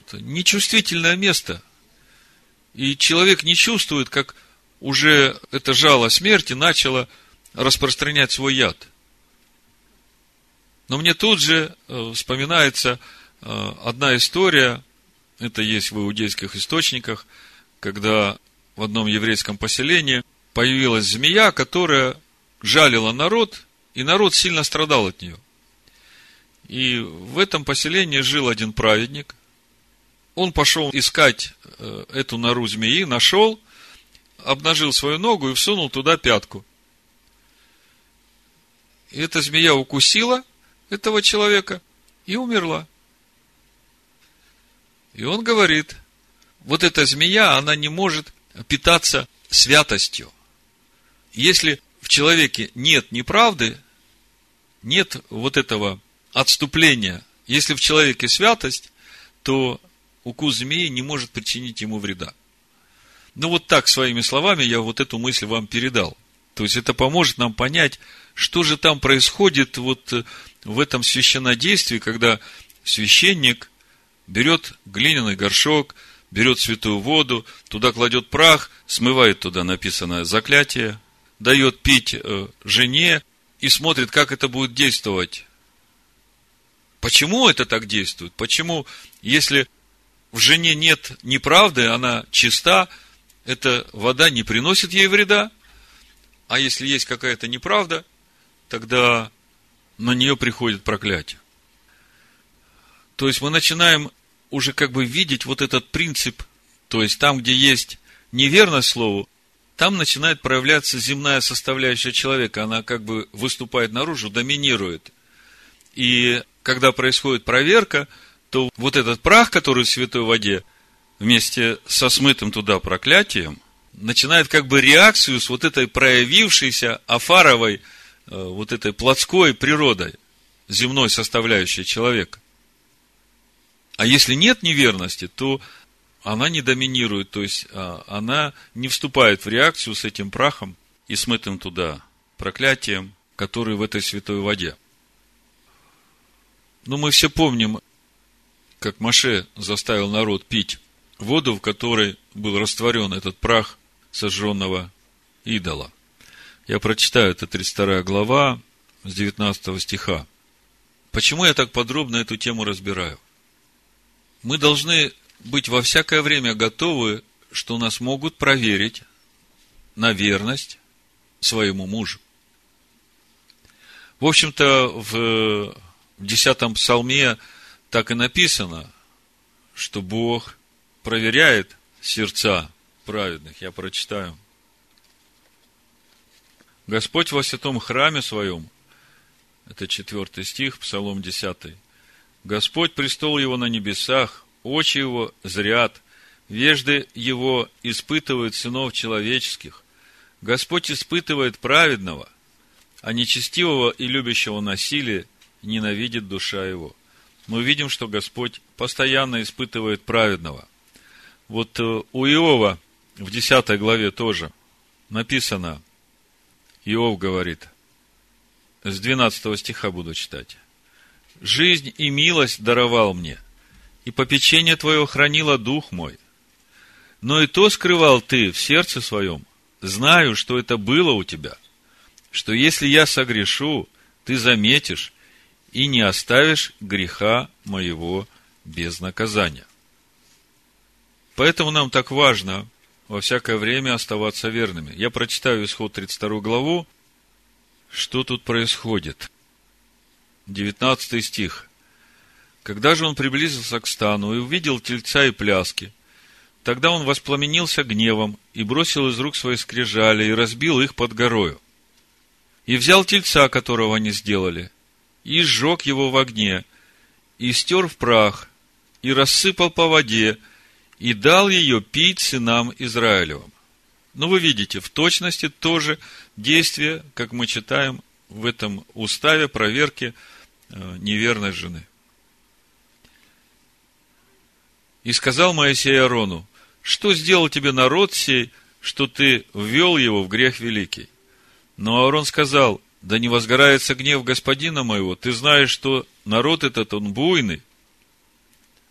Это нечувствительное место. И человек не чувствует, как уже это жало смерти начало распространять свой яд. Но мне тут же э, вспоминается э, одна история, это есть в иудейских источниках, когда в одном еврейском поселении – появилась змея, которая жалила народ, и народ сильно страдал от нее. И в этом поселении жил один праведник. Он пошел искать э, эту нору змеи, нашел, обнажил свою ногу и всунул туда пятку. И эта змея укусила этого человека и умерла. И он говорит, вот эта змея, она не может питаться святостью. Если в человеке нет неправды, нет вот этого отступления. Если в человеке святость, то укус змеи не может причинить ему вреда. Ну, вот так, своими словами, я вот эту мысль вам передал. То есть, это поможет нам понять, что же там происходит вот в этом священнодействии, когда священник берет глиняный горшок, берет святую воду, туда кладет прах, смывает туда написанное заклятие, дает пить э, жене и смотрит, как это будет действовать. Почему это так действует? Почему, если в жене нет неправды, она чиста, эта вода не приносит ей вреда, а если есть какая-то неправда, тогда на нее приходит проклятие. То есть мы начинаем уже как бы видеть вот этот принцип, то есть там, где есть неверность слову, там начинает проявляться земная составляющая человека, она как бы выступает наружу, доминирует. И когда происходит проверка, то вот этот прах, который в святой воде, вместе со смытым туда проклятием, начинает как бы реакцию с вот этой проявившейся афаровой, э, вот этой плотской природой, земной составляющей человека. А если нет неверности, то она не доминирует, то есть а, она не вступает в реакцию с этим прахом и смытым туда проклятием, который в этой святой воде. Но мы все помним, как Маше заставил народ пить воду, в которой был растворен этот прах сожженного идола. Я прочитаю, это 32 глава с 19 стиха. Почему я так подробно эту тему разбираю? Мы должны быть во всякое время готовы, что нас могут проверить на верность своему мужу. В общем-то, в десятом псалме так и написано, что Бог проверяет сердца праведных. Я прочитаю. Господь во святом храме своем, это четвертый стих, Псалом десятый. Господь престол его на небесах, очи его зрят, вежды его испытывают сынов человеческих. Господь испытывает праведного, а нечестивого и любящего насилия ненавидит душа его. Мы видим, что Господь постоянно испытывает праведного. Вот э, у Иова в 10 главе тоже написано, Иов говорит, с 12 стиха буду читать. «Жизнь и милость даровал мне, и попечение Твое хранило дух мой. Но и то скрывал Ты в сердце своем, знаю, что это было у Тебя, что если я согрешу, Ты заметишь и не оставишь греха моего без наказания. Поэтому нам так важно во всякое время оставаться верными. Я прочитаю исход 32 главу. Что тут происходит? 19 стих. Когда же он приблизился к стану и увидел тельца и пляски, тогда он воспламенился гневом и бросил из рук свои скрижали и разбил их под горою. И взял тельца, которого они сделали, и сжег его в огне, и стер в прах, и рассыпал по воде, и дал ее пить сынам Израилевым. Ну, вы видите, в точности тоже действие, как мы читаем в этом уставе проверки неверной жены. И сказал Моисей Арону, что сделал тебе народ сей, что ты ввел его в грех великий? Но Аарон сказал, да не возгорается гнев господина моего, ты знаешь, что народ этот, он буйный.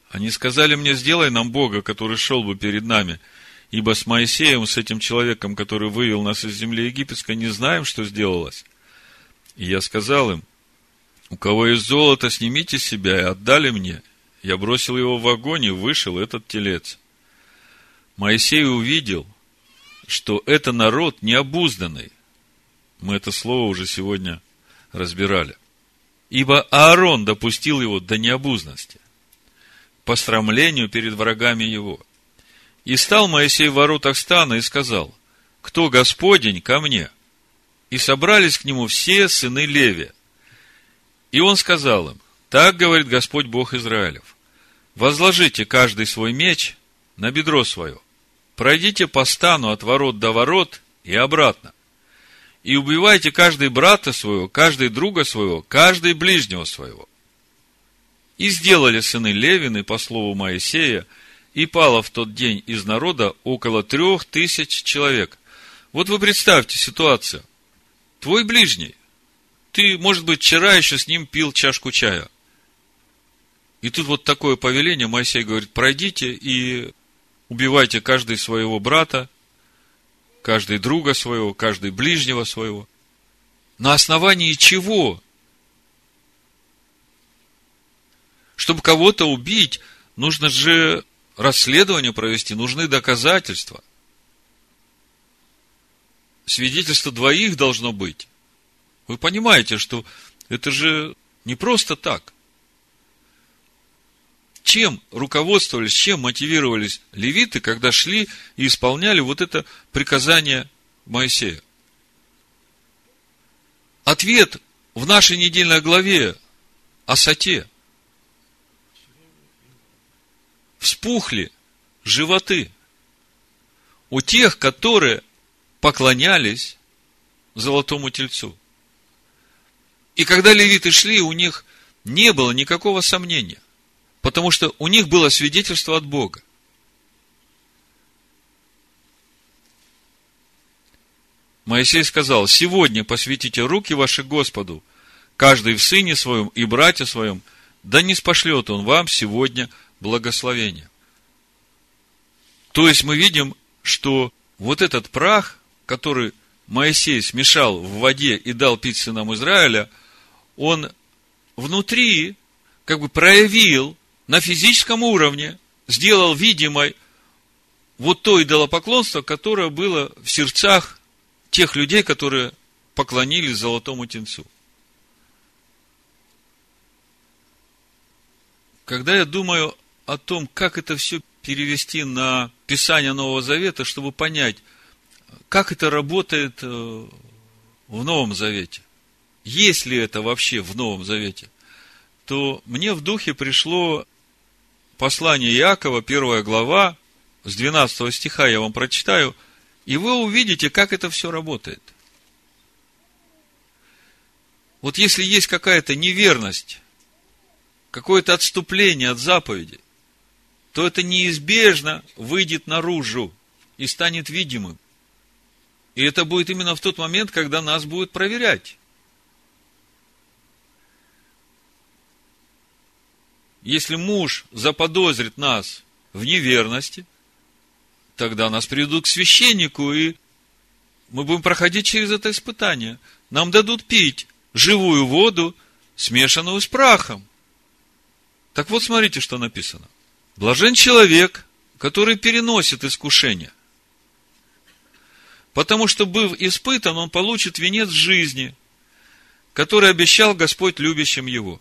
Они сказали мне, сделай нам Бога, который шел бы перед нами, ибо с Моисеем, с этим человеком, который вывел нас из земли египетской, не знаем, что сделалось. И я сказал им, у кого есть золото, снимите себя и отдали мне, я бросил его в огонь, и вышел этот телец. Моисей увидел, что это народ необузданный. Мы это слово уже сегодня разбирали. Ибо Аарон допустил его до необузности, по срамлению перед врагами его. И стал Моисей в воротах стана и сказал, кто Господень ко мне? И собрались к нему все сыны Левия. И он сказал им, так говорит Господь Бог Израилев возложите каждый свой меч на бедро свое. Пройдите по стану от ворот до ворот и обратно. И убивайте каждый брата своего, каждый друга своего, каждый ближнего своего. И сделали сыны Левины по слову Моисея, и пало в тот день из народа около трех тысяч человек. Вот вы представьте ситуацию. Твой ближний, ты, может быть, вчера еще с ним пил чашку чая. И тут вот такое повеление, Моисей говорит, пройдите и убивайте каждый своего брата, каждый друга своего, каждый ближнего своего. На основании чего? Чтобы кого-то убить, нужно же расследование провести, нужны доказательства. Свидетельство двоих должно быть. Вы понимаете, что это же не просто так. Чем руководствовались, чем мотивировались левиты, когда шли и исполняли вот это приказание Моисея? Ответ в нашей недельной главе о сате. Вспухли животы у тех, которые поклонялись золотому тельцу. И когда левиты шли, у них не было никакого сомнения. Потому что у них было свидетельство от Бога. Моисей сказал, сегодня посвятите руки ваши Господу, каждый в сыне своем и брате своем, да не спошлет он вам сегодня благословение. То есть мы видим, что вот этот прах, который Моисей смешал в воде и дал пить сынам Израиля, он внутри как бы проявил на физическом уровне сделал видимой вот то идолопоклонство, которое было в сердцах тех людей, которые поклонились золотому тенцу. Когда я думаю о том, как это все перевести на Писание Нового Завета, чтобы понять, как это работает э, в Новом Завете, есть ли это вообще в Новом Завете, то мне в духе пришло послание Иакова, первая глава, с 12 стиха я вам прочитаю, и вы увидите, как это все работает. Вот если есть какая-то неверность, какое-то отступление от заповеди, то это неизбежно выйдет наружу и станет видимым. И это будет именно в тот момент, когда нас будут проверять. Если муж заподозрит нас в неверности, тогда нас приведут к священнику, и мы будем проходить через это испытание. Нам дадут пить живую воду, смешанную с прахом. Так вот, смотрите, что написано. Блажен человек, который переносит искушение. Потому что, быв испытан, он получит венец жизни, который обещал Господь любящим его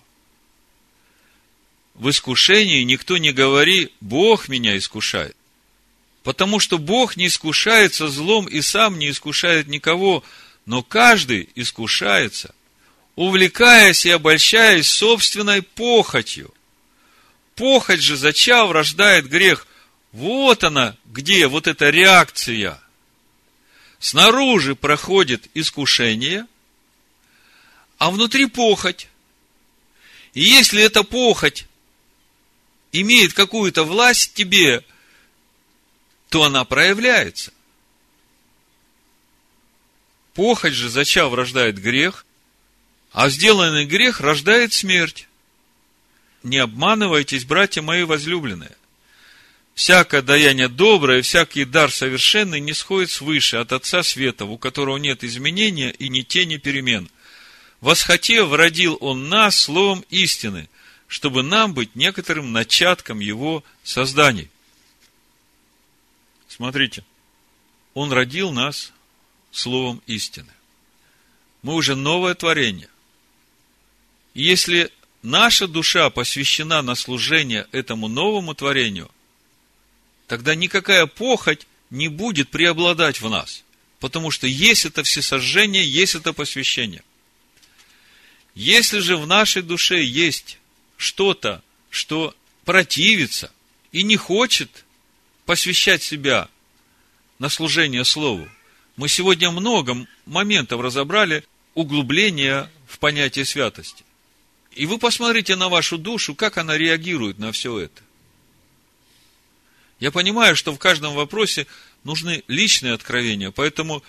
в искушении никто не говори, Бог меня искушает. Потому что Бог не искушается злом и сам не искушает никого, но каждый искушается, увлекаясь и обольщаясь собственной похотью. Похоть же, зачав, рождает грех. Вот она, где вот эта реакция. Снаружи проходит искушение, а внутри похоть. И если эта похоть имеет какую-то власть тебе, то она проявляется. Похоть же, зачав, рождает грех, а сделанный грех рождает смерть. Не обманывайтесь, братья мои возлюбленные. Всякое даяние доброе, всякий дар совершенный не сходит свыше от Отца Света, у которого нет изменения и ни тени перемен. Восхотев, родил Он нас словом истины, чтобы нам быть некоторым начатком его созданий. Смотрите, он родил нас словом истины. Мы уже новое творение. И если наша душа посвящена на служение этому новому творению, тогда никакая похоть не будет преобладать в нас. Потому что есть это всесожжение, есть это посвящение. Если же в нашей душе есть что-то, что противится и не хочет посвящать себя на служение Слову. Мы сегодня много моментов разобрали углубления в понятие святости. И вы посмотрите на вашу душу, как она реагирует на все это. Я понимаю, что в каждом вопросе нужны личные откровения, поэтому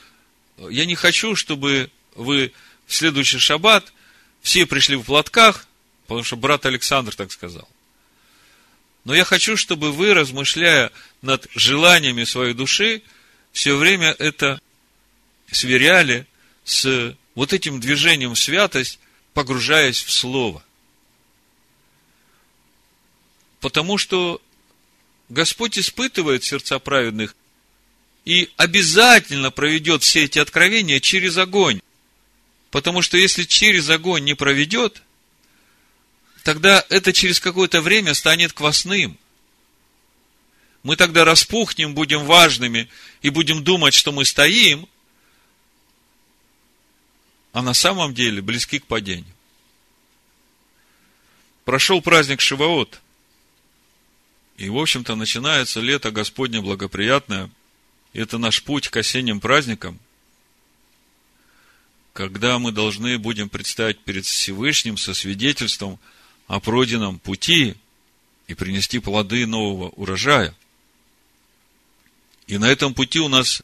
я не хочу, чтобы вы в следующий шаббат все пришли в платках, потому что брат Александр так сказал. Но я хочу, чтобы вы, размышляя над желаниями своей души, все время это сверяли с вот этим движением в святость, погружаясь в Слово. Потому что Господь испытывает сердца праведных и обязательно проведет все эти откровения через огонь. Потому что если через огонь не проведет, тогда это через какое-то время станет квасным. Мы тогда распухнем, будем важными и будем думать, что мы стоим, а на самом деле близки к падению. Прошел праздник Шивоот, и, в общем-то, начинается лето Господне благоприятное. Это наш путь к осенним праздникам, когда мы должны будем предстать перед Всевышним со свидетельством – о пройденном пути и принести плоды нового урожая. И на этом пути у нас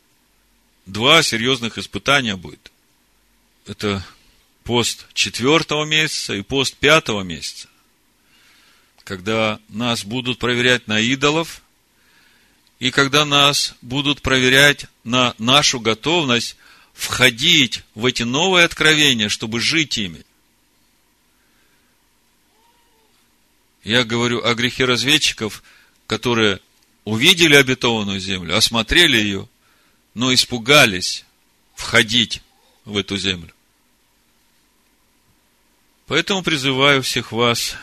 два серьезных испытания будет. Это пост четвертого месяца и пост пятого месяца. Когда нас будут проверять на идолов, и когда нас будут проверять на нашу готовность входить в эти новые откровения, чтобы жить ими. Я говорю о грехе разведчиков, которые увидели обетованную землю, осмотрели ее, но испугались входить в эту землю. Поэтому призываю всех вас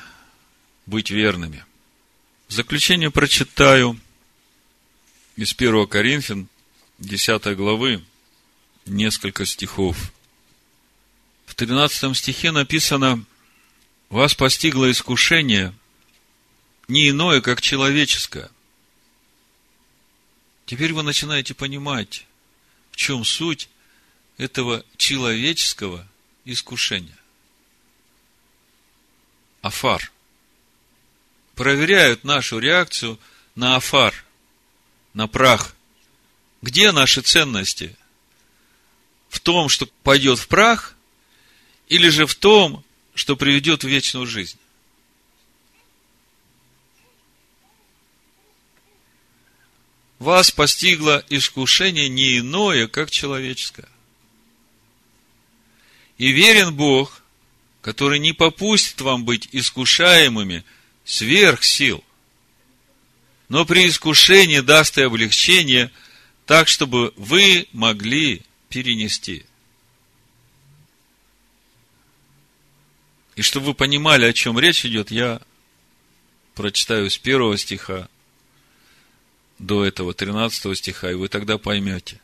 быть верными. В заключение прочитаю из 1 Коринфян, 10 главы, несколько стихов. В 13 стихе написано, «Вас постигло искушение – не иное, как человеческое. Теперь вы начинаете понимать, в чем суть этого человеческого искушения. Афар. Проверяют нашу реакцию на афар, на прах. Где наши ценности? В том, что пойдет в прах, или же в том, что приведет в вечную жизнь? Вас постигло искушение не иное, как человеческое. И верен Бог, который не попустит вам быть искушаемыми сверх сил, но при искушении даст и облегчение, так, чтобы вы могли перенести. И чтобы вы понимали, о чем речь идет, я прочитаю с первого стиха до этого 13 стиха, и вы тогда поймете,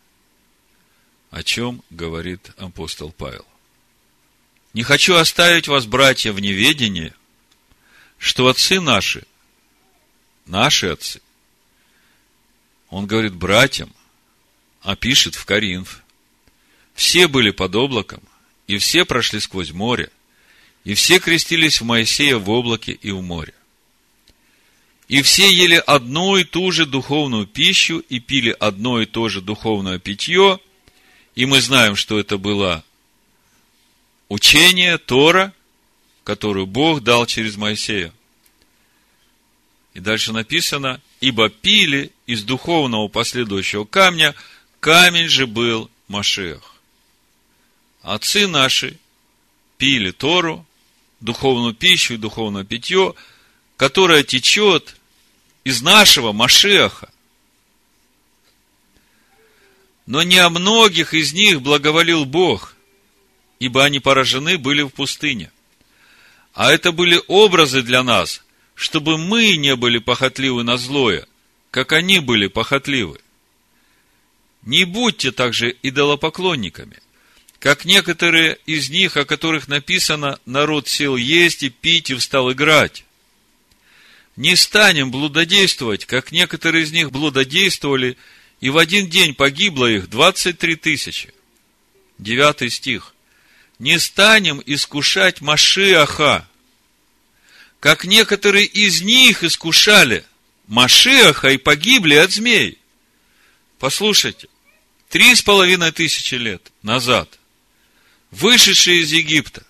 о чем говорит апостол Павел. Не хочу оставить вас, братья, в неведении, что отцы наши, наши отцы, он говорит братьям, а пишет в Коринф, все были под облаком, и все прошли сквозь море, и все крестились в Моисея в облаке и в море. И все ели одну и ту же духовную пищу и пили одно и то же духовное питье. И мы знаем, что это было учение Тора, которую Бог дал через Моисея. И дальше написано, ибо пили из духовного последующего камня, камень же был Машех. Отцы наши пили Тору, духовную пищу и духовное питье – которая течет из нашего Машеха. Но не о многих из них благоволил Бог, ибо они поражены были в пустыне. А это были образы для нас, чтобы мы не были похотливы на злое, как они были похотливы. Не будьте также идолопоклонниками, как некоторые из них, о которых написано, народ сел есть и пить и встал играть. Не станем блудодействовать, как некоторые из них блудодействовали, и в один день погибло их 23 тысячи. Девятый стих. Не станем искушать Машиаха, как некоторые из них искушали Машиаха и погибли от змей. Послушайте, три с половиной тысячи лет назад, вышедшие из Египта,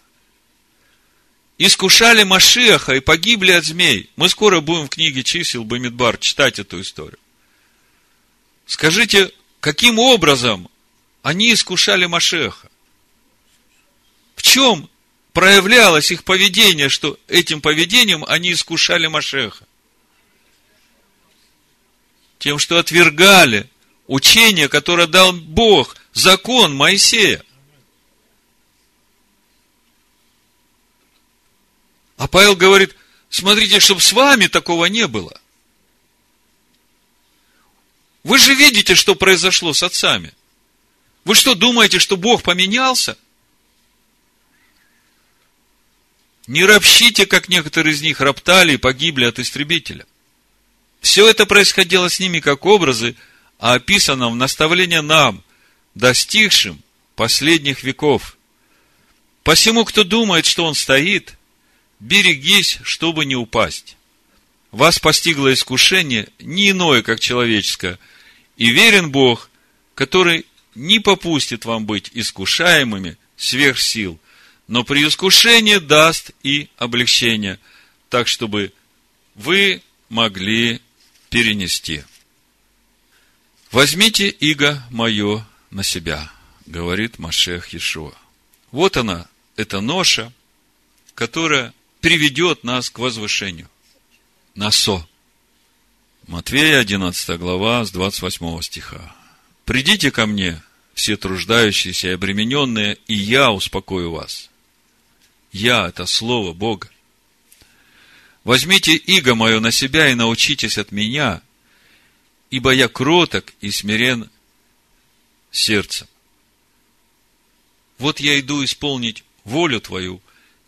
искушали Машиаха и погибли от змей. Мы скоро будем в книге чисел Бамидбар читать эту историю. Скажите, каким образом они искушали Машеха? В чем проявлялось их поведение, что этим поведением они искушали Машеха? Тем, что отвергали учение, которое дал Бог, закон Моисея. А Павел говорит, смотрите, чтобы с вами такого не было. Вы же видите, что произошло с отцами. Вы что, думаете, что Бог поменялся? Не ропщите, как некоторые из них роптали и погибли от истребителя. Все это происходило с ними как образы, а описано в наставлении нам, достигшим последних веков. Посему, кто думает, что он стоит, берегись, чтобы не упасть. Вас постигло искушение не иное, как человеческое – и верен Бог, который не попустит вам быть искушаемыми сверх сил, но при искушении даст и облегчение, так чтобы вы могли перенести. Возьмите иго мое на себя, говорит Машех Иешуа. Вот она, эта ноша, которая приведет нас к возвышению. Насо. Матвея, 11 глава, с 28 стиха. «Придите ко мне, все труждающиеся и обремененные, и я успокою вас». Я – это Слово Бога. Возьмите иго мое на себя и научитесь от меня, ибо я кроток и смирен сердцем. Вот я иду исполнить волю Твою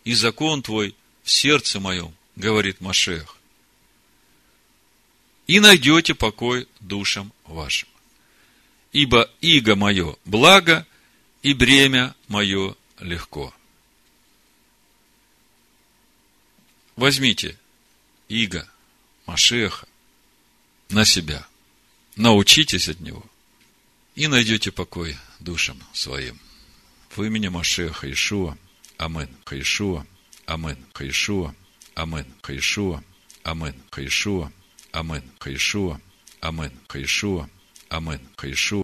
и закон Твой в сердце моем, говорит Машех и найдете покой душам вашим. Ибо иго мое благо, и бремя мое легко. Возьмите иго Машеха на себя, научитесь от него, и найдете покой душам своим. В имени Машеха Ишуа. Амин. Хаишуа. Амин. Хаишуа. Амин. Хаишуа. Амин. Хаишуа. Амен. Хаишуа. Амен. Хаишуа. Амен. Хаишуа.